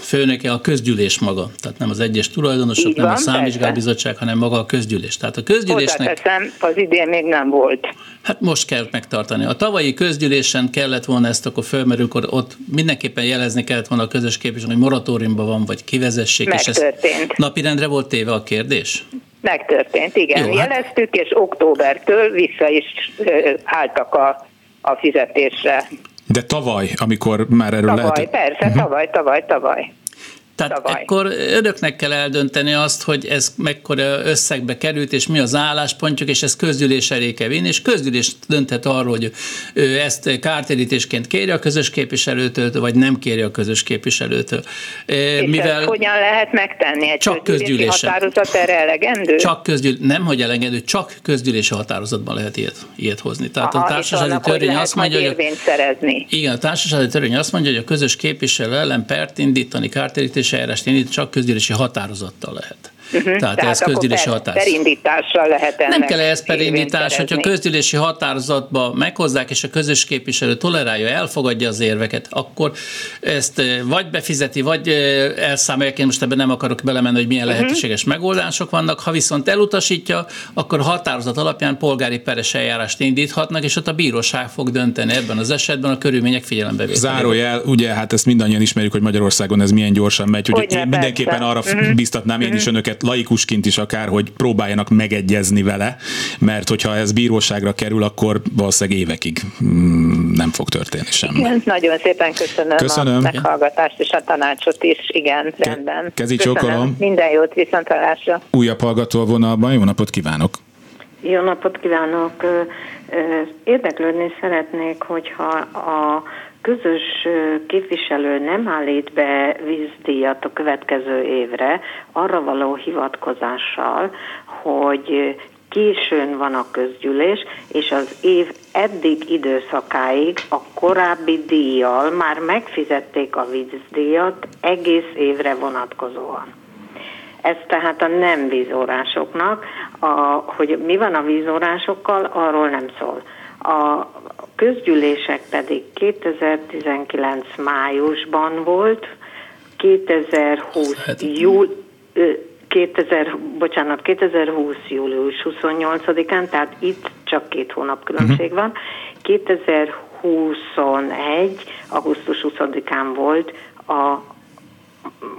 B: főnöke a közgyűlés maga, tehát nem az egyes tulajdonosok, Így nem van, a számvizsgálbizottság, hanem maga a közgyűlés. Tehát a közgyűlésnek...
F: Az idén még nem volt.
B: Hát most kell megtartani. A tavalyi közgyűlésen kellett volna ezt akkor fölmerül, akkor ott mindenképpen jelezni kellett volna a közös képviselő, hogy moratóriumban van, vagy kivezessék.
F: Megtörtént. És ez
B: napirendre volt téve a kérdés?
F: Megtörtént, igen. Jó, hát... Jeleztük, és októbertől vissza is álltak a, a fizetésre.
A: De tavaly, amikor már erről
F: tavaly,
A: lehet...
F: persze, uh-huh. tavaly, tavaly, tavaly.
B: Tehát Tavaly. akkor önöknek kell eldönteni azt, hogy ez mekkora összegbe került, és mi az álláspontjuk, és ez közgyűlés elé kell vinni, és közgyűlés dönthet arról, hogy ő ezt kártérítésként kéri a közös képviselőtől, vagy nem kéri a közös képviselőtől.
F: És Mivel ezt hogyan lehet megtenni? Egy csak közgyűlésen. határozat erre elegendő?
B: Csak közgyűlés, nem, hogy elegendő, csak közgyűlési határozatban lehet ilyet, ilyet hozni. Tehát Aha, a társasági törvény azt mondja, hogy a,
F: szerezni.
B: Igen, a társasági törvény azt mondja, hogy a közös képviselő ellen pert indítani, kártérítés közgyűlési eljárást indít, csak közgyűlési határozattal lehet. Uh-huh. Tehát, Tehát ez közgyűlési határozat.
F: Perindítással lehet ennek
B: Nem kell ez perindítás, hogyha a közgyűlési határozatba meghozzák, és a közös képviselő tolerálja, elfogadja az érveket, akkor ezt eh, vagy befizeti, vagy eh, elszámolják. Én most ebben nem akarok belemenni, hogy milyen uh-huh. lehetőséges megoldások vannak. Ha viszont elutasítja, akkor határozat alapján polgári peres eljárást indíthatnak, és ott a bíróság fog dönteni ebben az esetben a körülmények figyelembevételével.
A: Zárójel, ugye, hát ezt mindannyian ismerjük, hogy Magyarországon ez milyen gyorsan megy, hogy én mindenképpen arra uh-huh. biztatnám én is önöket laikusként is akár, hogy próbáljanak megegyezni vele, mert hogyha ez bíróságra kerül, akkor valószínűleg évekig mm, nem fog történni semmi.
F: Igen, nagyon szépen köszönöm, köszönöm. a meghallgatást és a tanácsot is. Igen, Ke- rendben.
A: Kezi csókolom.
F: Minden jót, viszontalásra.
A: Újabb hallgató a vonalban, jó napot kívánok!
G: Jó napot kívánok! Érdeklődni szeretnék, hogyha a közös képviselő nem állít be vízdíjat a következő évre, arra való hivatkozással, hogy későn van a közgyűlés, és az év eddig időszakáig a korábbi díjjal már megfizették a vízdíjat egész évre vonatkozóan. Ez tehát a nem vízórásoknak, a, hogy mi van a vízórásokkal, arról nem szól. A közgyűlések pedig 2019 májusban volt, 2020 júl, 2000, bocsánat, 2020 július 28-án, tehát itt csak két hónap különbség uh-huh. van. 2021. augusztus 20-án volt a,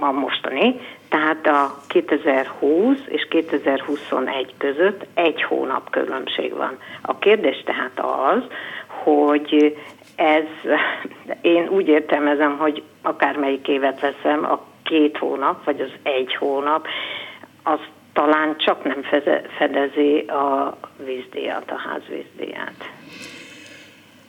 G: a mostani, tehát a 2020 és 2021 között egy hónap különbség van. A kérdés tehát az, hogy ez, én úgy értelmezem, hogy akármelyik évet veszem, a két hónap, vagy az egy hónap, az talán csak nem fedezi a vízdíjat, a házvízdíjat.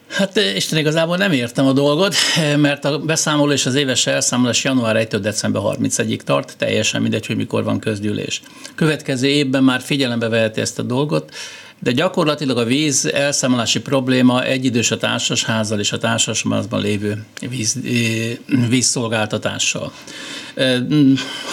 B: Hát eh, Isten igazából nem értem a dolgot, eh, mert a beszámoló és az éves elszámolás január 1 december 31-ig tart, teljesen mindegy, hogy mikor van közgyűlés. Következő évben már figyelembe veheti ezt a dolgot, de gyakorlatilag a víz elszámolási probléma egyidős a társasházzal és a társasházban lévő víz, vízszolgáltatással.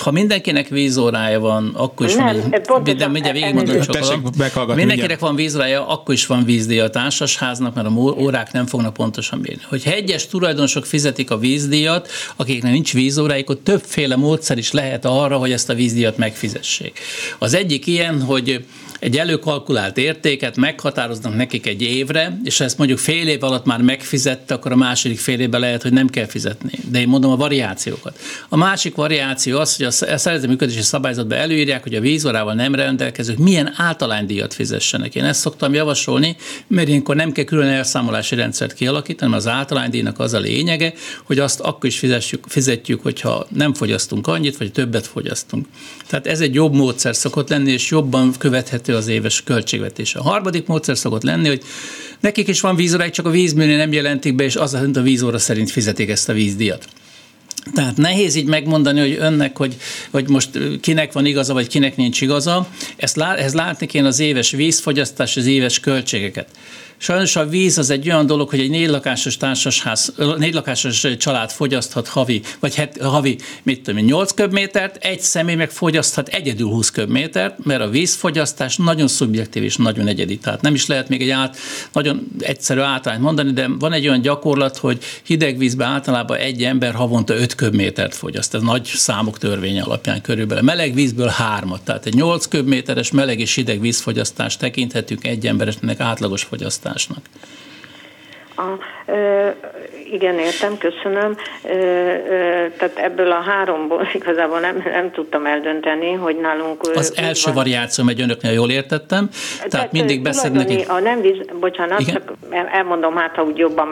B: Ha mindenkinek vízórája van, akkor is
G: nem,
B: van, de mindjárt végigmondom csak Mindenkinek van vízórája, akkor is van vízdíja a társasháznak, mert a órák nem fognak pontosan mérni. Hogyha egyes tulajdonosok fizetik a vízdíjat, akiknek nincs vízórájuk, ott többféle módszer is lehet arra, hogy ezt a vízdíjat megfizessék. Az egyik ilyen, hogy egy előkalkulált értéket meghatároznak nekik egy évre, és ha ezt mondjuk fél év alatt már megfizette, akkor a második fél évben lehet, hogy nem kell fizetni. De én mondom a variációkat. A másik variáció az, hogy a szervezeti működési szabályzatban előírják, hogy a vízorával nem rendelkezők milyen általánydíjat fizessenek. Én ezt szoktam javasolni, mert ilyenkor nem kell külön elszámolási rendszert kialakítani, mert az általánydíjnak az a lényege, hogy azt akkor is fizetjük, fizetjük, hogyha nem fogyasztunk annyit, vagy többet fogyasztunk. Tehát ez egy jobb módszer szokott lenni, és jobban követhető az éves költségvetés. A harmadik módszer szokott lenni, hogy nekik is van vízórájuk, csak a vízműnél nem jelentik be, és az a vízóra szerint fizetik ezt a vízdíjat. Tehát nehéz így megmondani, hogy önnek, hogy, hogy most kinek van igaza, vagy kinek nincs igaza. Ezt, lá, ezt látni kéne az éves vízfogyasztás, az éves költségeket. Sajnos a víz az egy olyan dolog, hogy egy négy lakásos társasház, négy lakásos család fogyaszthat havi, vagy het, havi, mit tudom 8 köbmétert, egy személy meg fogyaszthat egyedül 20 köbmétert, mert a vízfogyasztás nagyon szubjektív és nagyon egyedi. Tehát nem is lehet még egy át, nagyon egyszerű általányt mondani, de van egy olyan gyakorlat, hogy hideg vízben általában egy ember havonta 5 köbmétert fogyaszt. Ez nagy számok törvény alapján körülbelül. Meleg vízből hármat, tehát egy 8 köbméteres meleg és hideg vízfogyasztást tekinthetünk egy emberesnek átlagos fogyasztás fogyasztásnak.
G: A, ö, igen, értem, köszönöm. Ö, ö, tehát ebből a háromból igazából nem, nem tudtam eldönteni, hogy nálunk...
B: Az első van. variáció megy önöknél, jól értettem. Tehát, tehát mindig beszélnek... Neki...
G: A nem víz, bocsánat, igen? csak elmondom, hát ha úgy jobban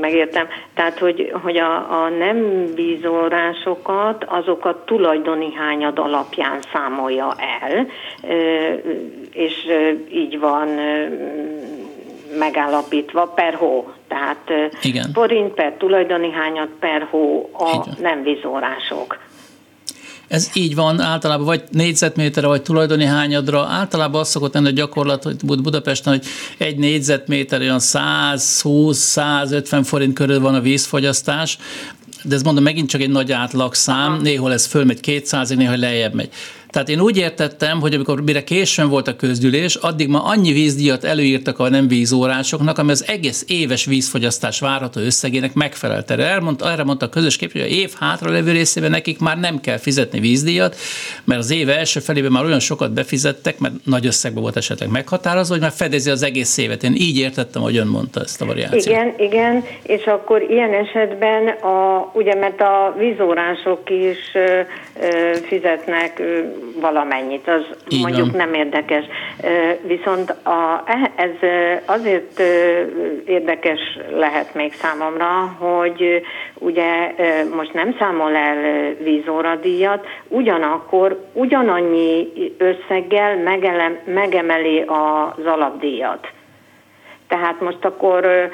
G: megértem. Tehát, hogy, hogy a, a nem vízórásokat, azokat tulajdoni hányad alapján számolja el, és így van megállapítva per hó. Tehát Igen. forint per tulajdoni hányat per hó a nem vízórások.
B: Ez így van, általában vagy négyzetméterre, vagy tulajdoni hányadra. Általában az szokott lenni a gyakorlat, hogy Budapesten, hogy egy négyzetméter olyan 120-150 forint körül van a vízfogyasztás, de ez mondom megint csak egy nagy átlagszám, néhol ez fölmegy 200 néha lejjebb megy. Tehát én úgy értettem, hogy amikor mire későn volt a közgyűlés, addig ma annyi vízdíjat előírtak a nem vízórásoknak, ami az egész éves vízfogyasztás várható összegének megfelelt. Erre, elmondta, erre mondta a közös kép, hogy év hátra levő részében nekik már nem kell fizetni vízdíjat, mert az év első felében már olyan sokat befizettek, mert nagy összegben volt esetleg meghatározva, hogy már fedezi az egész évet. Én így értettem, hogy ön mondta ezt a variációt.
G: Igen, igen, és akkor ilyen esetben, a, ugye mert a vízórások is ö, ö, fizetnek ö, valamennyit, az Így mondjuk van. nem érdekes. Viszont a, ez azért érdekes lehet még számomra, hogy ugye most nem számol el vízóradíjat, ugyanakkor ugyanannyi összeggel megele, megemeli az alapdíjat. Tehát most akkor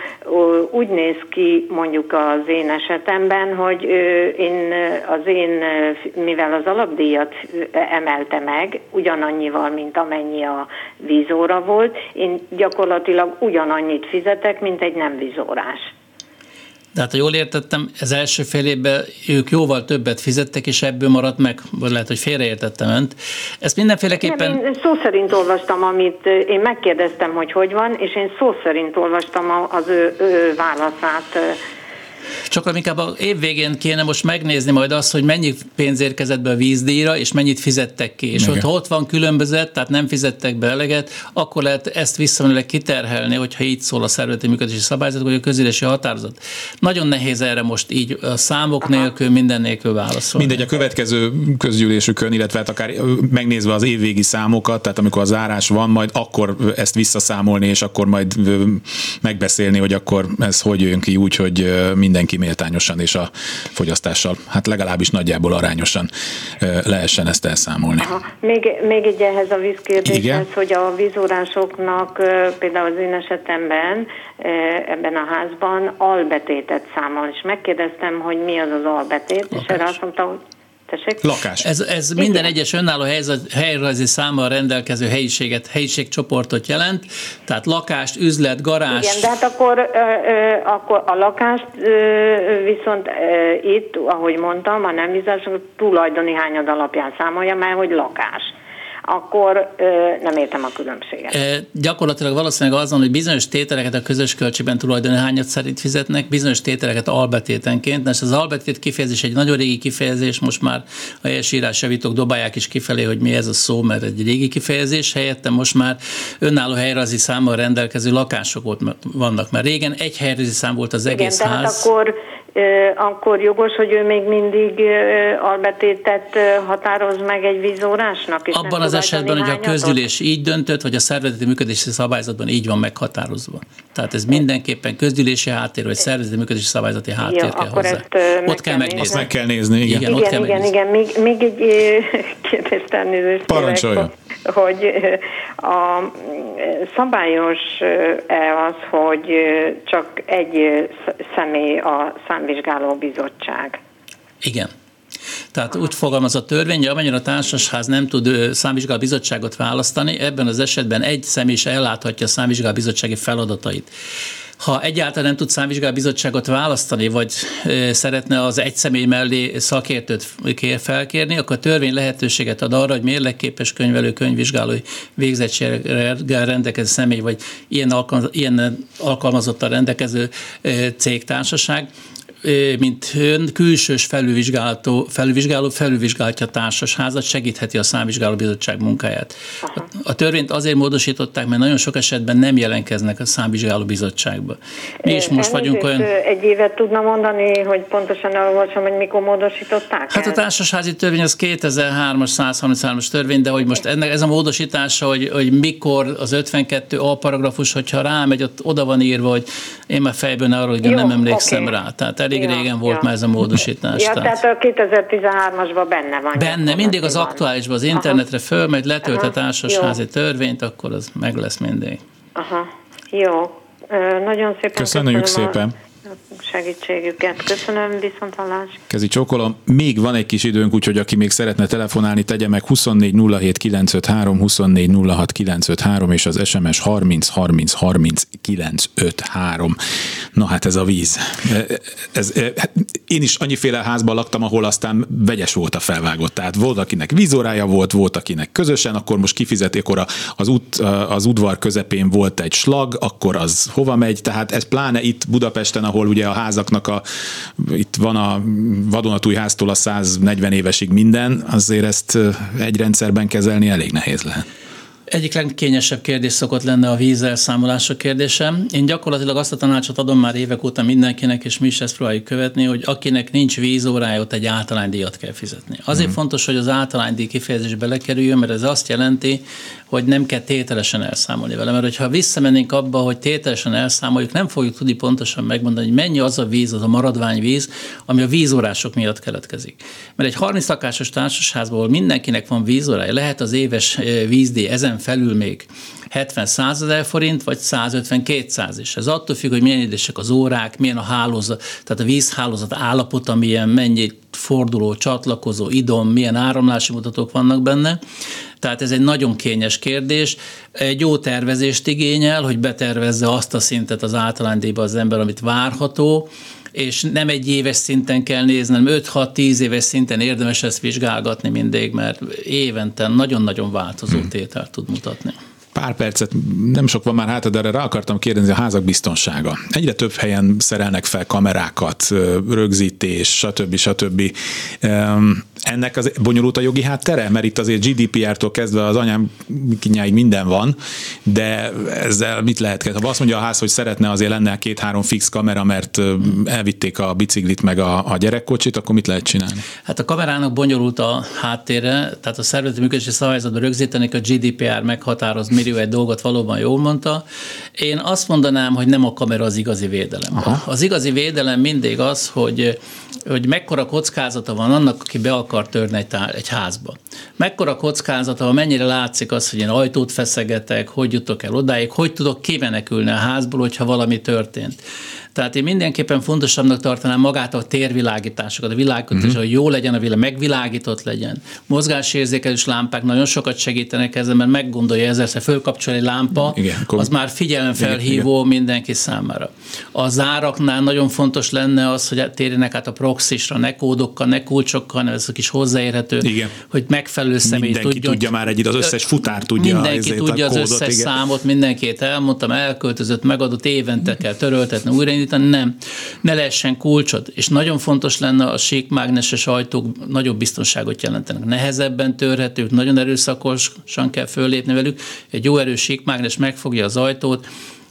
G: úgy néz ki mondjuk az én esetemben, hogy én az én, mivel az alapdíjat emelte meg, ugyanannyival, mint amennyi a vízóra volt, én gyakorlatilag ugyanannyit fizetek, mint egy nem vízórás.
B: Tehát, ha jól értettem, ez első fél évben ők jóval többet fizettek, és ebből maradt meg, vagy lehet, hogy félreértettem önt. Ezt mindenféleképpen...
G: Nem, én szó szerint olvastam, amit én megkérdeztem, hogy hogy van, és én szó szerint olvastam az ő, ő válaszát
B: csak inkább a év végén kéne most megnézni majd azt, hogy mennyi pénz érkezett be a vízdíjra, és mennyit fizettek ki. És ott, ha ott van különbözet, tehát nem fizettek be eleget, akkor lehet ezt visszamenőleg kiterhelni, hogyha így szól a szervezeti működési szabályzat, vagy a közélési határozat. Nagyon nehéz erre most így a számok nélkül, minden nélkül válaszolni.
A: Mindegy, a következő közgyűlésükön, illetve hát akár megnézve az évvégi számokat, tehát amikor a zárás van, majd akkor ezt visszaszámolni, és akkor majd megbeszélni, hogy akkor ez hogy jön ki úgy, hogy mindenki méltányosan és a fogyasztással, hát legalábbis nagyjából arányosan lehessen ezt elszámolni. Aha.
G: Még, még egy ehhez a vízkérdéshez, hogy a vízórásoknak például az én esetemben ebben a házban albetétet számol, és megkérdeztem, hogy mi az az albetét, Lakás. és erre azt mondta, hogy Tessék?
A: Lakás.
B: Ez, ez minden egyes önálló helyrajzi számmal rendelkező helyiséget, helyiségcsoportot jelent, tehát lakást, üzlet, garázs.
G: Igen, de hát akkor, ö, ö, akkor a lakást ö, viszont ö, itt, ahogy mondtam, a nem bizonyos tulajdoni hányad alapján számolja, mert hogy lakás akkor ö, nem értem a különbséget. E,
B: gyakorlatilag valószínűleg azon, hogy bizonyos tételeket a közös költségben tulajdoni hányat szerint fizetnek, bizonyos tételeket albetétenként, és az albetét kifejezés egy nagyon régi kifejezés, most már a helyesírás javítók dobálják is kifelé, hogy mi ez a szó, mert egy régi kifejezés, helyette most már önálló helyrazi számmal rendelkező lakások volt, vannak, mert régen egy helyrazi szám volt az egész
G: Igen,
B: ház.
G: Akkor akkor jogos, hogy ő még mindig albetétet határoz meg egy vízórásnak?
B: És Abban az esetben, hogy a közgyűlés így döntött, vagy a szervezeti működési szabályzatban így van meghatározva. Tehát ez mindenképpen közgyűlési háttér, vagy szervezeti működési szabályzati háttér ja, kell hozzá.
A: Ott kell megnézni. Azt meg kell nézni,
G: igen. Igen,
A: ott
G: kell igen, megnézni. igen. Még, még egy kérdést elnézést.
A: Parancsolja.
G: Hogy a szabályos-e az, hogy csak egy személy a számvizsgáló bizottság?
B: Igen. Tehát úgy fogalmaz a törvény, hogy amennyire a társasház nem tud számvizsgáló bizottságot választani, ebben az esetben egy személy is elláthatja a számvizsgáló bizottsági feladatait. Ha egyáltalán nem tud számvizsgáló bizottságot választani, vagy szeretne az egy személy mellé szakértőt kér felkérni, akkor a törvény lehetőséget ad arra, hogy mérlekképes könyvelő, könyvvizsgálói végzettséggel rendelkező személy, vagy ilyen, alkalmaz, ilyen alkalmazottan rendelkező cégtársaság mint ön külsős felülvizsgáló, felülvizsgáló felülvizsgálhatja a társasházat, segítheti a számvizsgáló bizottság munkáját. A, a törvényt azért módosították, mert nagyon sok esetben nem jelentkeznek a számvizsgáló bizottságba. Mi is most vagyunk olyan...
G: Egy évet tudna mondani, hogy pontosan elolvasom, hogy mikor módosították
B: Hát el? a társasházi törvény az 2003-as, 133-as törvény, de hogy most ennek ez a módosítása, hogy, hogy mikor az 52 A paragrafus, hogyha rámegy, ott oda van írva, hogy én már fejből arról, hogy Jó, nem emlékszem okay. rá. Tehát elég ja, régen volt ja. már ez a módosítás.
G: Ja, tehát, tehát a 2013-asban benne van.
B: Benne, mindig az aktuálisban, az internetre fölmegy, letölt a társasházi törvényt, akkor az meg lesz mindig.
G: Aha, jó. Nagyon szépen
A: köszönjük
G: köszönöm
A: szépen.
G: A segítségüket. Köszönöm, viszont hallás.
A: Kezi csókolom. Még van egy kis időnk, úgyhogy aki még szeretne telefonálni, tegye meg 24 07 953, 24 06 953, és az SMS 30 30 30 953. Na hát ez a víz. Ez, ez, hát én is annyiféle házban laktam, ahol aztán vegyes volt a felvágott. Tehát volt, akinek vízórája volt, volt, akinek közösen, akkor most kifizeti, akkor az, út, az udvar közepén volt egy slag, akkor az hova megy, tehát ez pláne itt Budapesten, ahol ugye a házaknak a, itt van a vadonatúj háztól a 140 évesig minden, azért ezt egy rendszerben kezelni elég nehéz lehet.
B: Egyik legkényesebb kérdés szokott lenne a vízelszámolása kérdése. Én gyakorlatilag azt a tanácsot adom már évek óta mindenkinek, és mi is ezt próbáljuk követni, hogy akinek nincs vízórája, ott egy általánydíjat kell fizetni. Azért mm. fontos, hogy az általánydíj kifejezés belekerüljön, mert ez azt jelenti, hogy nem kell tételesen elszámolni vele. Mert hogyha visszamennénk abba, hogy tételesen elszámoljuk, nem fogjuk tudni pontosan megmondani, hogy mennyi az a víz, az a maradványvíz, ami a vízórások miatt keletkezik. Mert egy 30 lakásos társasházból mindenkinek van vízórája, lehet az éves eh, vízdíj ezen felül még 70-100 ezer forint, vagy 150-200 is. Ez attól függ, hogy milyen idősek az órák, milyen a hálózat, tehát a vízhálózat állapota, milyen mennyi forduló, csatlakozó, idom, milyen áramlási mutatók vannak benne. Tehát ez egy nagyon kényes kérdés. Egy jó tervezést igényel, hogy betervezze azt a szintet az általánydíjba az ember, amit várható, és nem egy éves szinten kell nézni, hanem 5-6-10 éves szinten érdemes ezt vizsgálgatni mindig, mert évente nagyon-nagyon változó tételt tud mutatni
A: pár percet, nem sok van már hát, de erre rá akartam kérdezni a házak biztonsága. Egyre több helyen szerelnek fel kamerákat, rögzítés, stb. stb. Ennek az bonyolult a jogi háttere? Mert itt azért GDPR-tól kezdve az anyám kinyáig minden van, de ezzel mit lehet? Ha azt mondja a ház, hogy szeretne azért lenne két-három fix kamera, mert elvitték a biciklit meg a, a gyerekkocsit, akkor mit lehet csinálni?
B: Hát a kamerának bonyolult a háttérre, tehát a szervezeti működési szabályzatban rögzítenek, a GDPR meghatároz, Mirió egy dolgot valóban jól mondta. Én azt mondanám, hogy nem a kamera az igazi védelem. Aha. Az igazi védelem mindig az, hogy hogy mekkora kockázata van annak, aki be akar törni egy, tá- egy házba. Mekkora kockázata van, mennyire látszik az, hogy én ajtót feszegetek, hogy jutok el odáig, hogy tudok kimenekülni a házból, hogyha valami történt. Tehát én mindenképpen fontosabbnak tartanám magát a térvilágításokat, a világot, uh-huh. hogy jó legyen a világ, megvilágított legyen. Mozgásérzékelős lámpák nagyon sokat segítenek ezen, mert meggondolja ezzel, hogy fölkapcsol egy lámpa, igen, akkor... az már figyelemfelhívó igen, igen. mindenki számára. A záraknál nagyon fontos lenne az, hogy térjenek át a proxisra, ne kódokkal, ne kulcsokkal, hanem ez is hozzáérhető, igen. hogy megfelelő személy
A: mindenki tudjon. tudja már egy, az összes futár tudja.
B: Mindenki tudja az összes igen. számot, mindenkit elmondtam, elköltözött, megadott évente kell töröltetni, újraindítani, nem. Ne lehessen kulcsot. És nagyon fontos lenne a síkmágneses ajtók nagyobb biztonságot jelentenek. Nehezebben törhetők, nagyon erőszakosan kell föllépni velük. Egy jó erős síkmágnes megfogja az ajtót,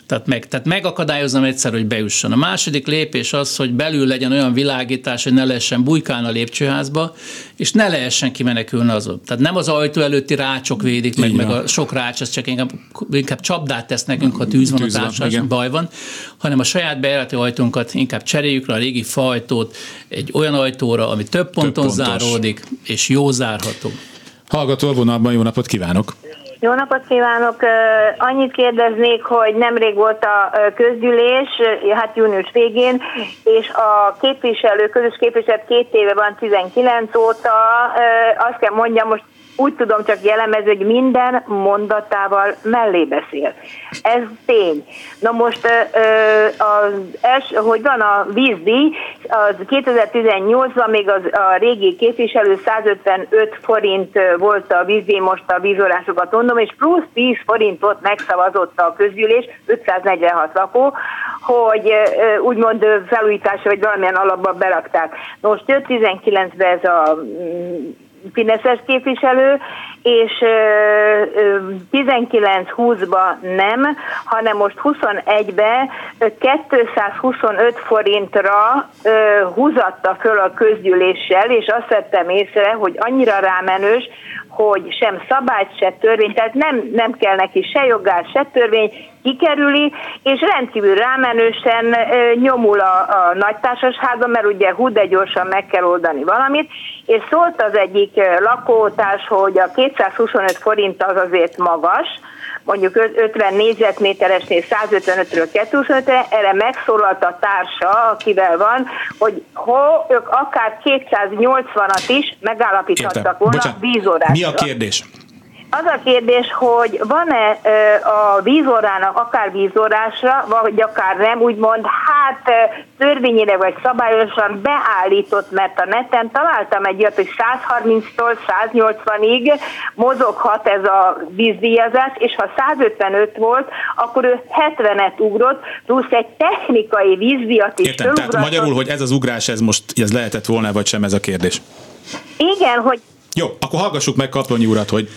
B: tehát, meg, tehát megakadályozom egyszer, hogy bejusson. A második lépés az, hogy belül legyen olyan világítás, hogy ne lehessen bujkálni a lépcsőházba, és ne lehessen kimenekülni azon. Tehát nem az ajtó előtti rácsok védik meg, meg a sok rács, az csak inkább, inkább csapdát tesz nekünk, ha tűz van tűz a baj van, hanem a saját bejárati ajtónkat inkább cseréljük rá a régi fajtót egy olyan ajtóra, ami több ponton több záródik, és jó zárható.
A: Hallgató vonalban jó napot kívánok!
H: Jó napot kívánok! Annyit kérdeznék, hogy nemrég volt a közgyűlés, hát június végén, és a képviselő, közös képviselő két éve van, 19 óta, azt kell mondjam, most úgy tudom csak jellemezni, hogy minden mondatával mellé beszél. Ez tény. Na most az els, hogy van a vízdíj, az 2018-ban még az, a régi képviselő 155 forint volt a vízdíj, most a vízorásokat mondom, és plusz 10 forintot megszavazott a közgyűlés, 546 lakó, hogy úgymond felújításra vagy valamilyen alapba berakták. Most jött 19-ben ez a Fideszes képviselő, és 19-20-ba nem, hanem most 21-be 225 forintra húzatta föl a közgyűléssel, és azt vettem észre, hogy annyira rámenős, hogy sem szabályt, se törvény, tehát nem, nem kell neki se jogás, se törvény, kikerüli, és rendkívül rámenősen nyomul a, a nagytársasházba, mert ugye hú, de gyorsan meg kell oldani valamit, és szólt az egyik lakótárs, hogy a 225 forint az azért magas, mondjuk 50 négyzetméteresnél 155-ről 225-re, erre megszólalt a társa, akivel van, hogy ha ők akár 280-at is megállapíthattak volna vízórásra.
A: Mi a kérdés?
H: Az a kérdés, hogy van-e a vízórának akár vízórásra, vagy akár nem, úgymond hát törvényére vagy szabályosan beállított, mert a neten találtam egy olyat, hogy 130-tól 180-ig mozoghat ez a vízdíjazás, és ha 155 volt, akkor ő 70-et ugrott, plusz egy technikai vízdíjat is
A: Értem, tehát magyarul, hogy ez az ugrás, ez most ez lehetett volna, vagy sem ez a kérdés?
H: Igen, hogy
A: jó, akkor hallgassuk meg Kaplonyi urat, hogy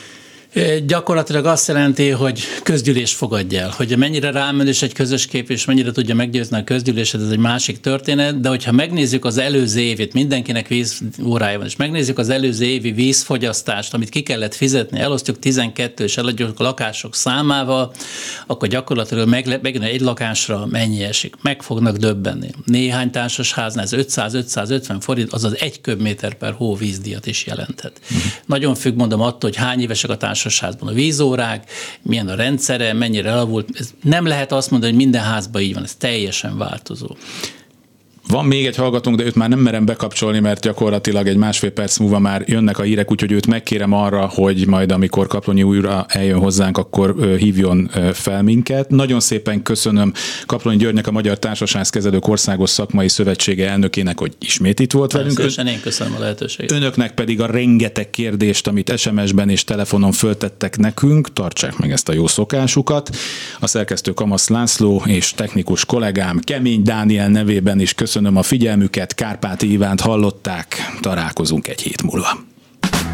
B: Gyakorlatilag azt jelenti, hogy közgyűlés fogadja el. Hogy mennyire rámenős egy közös kép, és mennyire tudja meggyőzni a közgyűléset, ez egy másik történet, de hogyha megnézzük az előző évét, mindenkinek víz órája van, és megnézzük az előző évi vízfogyasztást, amit ki kellett fizetni, elosztjuk 12 és eladjuk a lakások számával, akkor gyakorlatilag meg, megint egy lakásra mennyi esik. Meg fognak döbbenni. Néhány társasháznál ez 500-550 forint, azaz egy köbméter per hó vízdíjat is jelenthet. Mm. Nagyon függ, mondom, attól, hogy hány évesek a társas társasházban a vízórák, milyen a rendszere, mennyire elavult. Ez nem lehet azt mondani, hogy minden házban így van, ez teljesen változó.
A: Van még egy hallgatónk, de őt már nem merem bekapcsolni, mert gyakorlatilag egy másfél perc múlva már jönnek a hírek, úgyhogy őt megkérem arra, hogy majd amikor Kaplonyi újra eljön hozzánk, akkor hívjon fel minket. Nagyon szépen köszönöm Kaplonyi Györgynek, a Magyar Kezelők Országos Szakmai Szövetsége elnökének, hogy ismét itt volt velünk.
B: Köszönöm, én köszönöm a lehetőséget.
A: Önöknek pedig a rengeteg kérdést, amit SMS-ben és telefonon föltettek nekünk, tartsák meg ezt a jó szokásukat. A szerkesztő Kamasz László és technikus kollégám Kemény Dániel nevében is köszönöm Köszönöm a figyelmüket, Kárpáti Ivánt hallották, találkozunk egy hét múlva.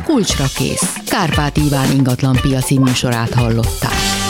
D: Kulcsra kész. Kárpát Iván ingatlan piaci műsorát hallották.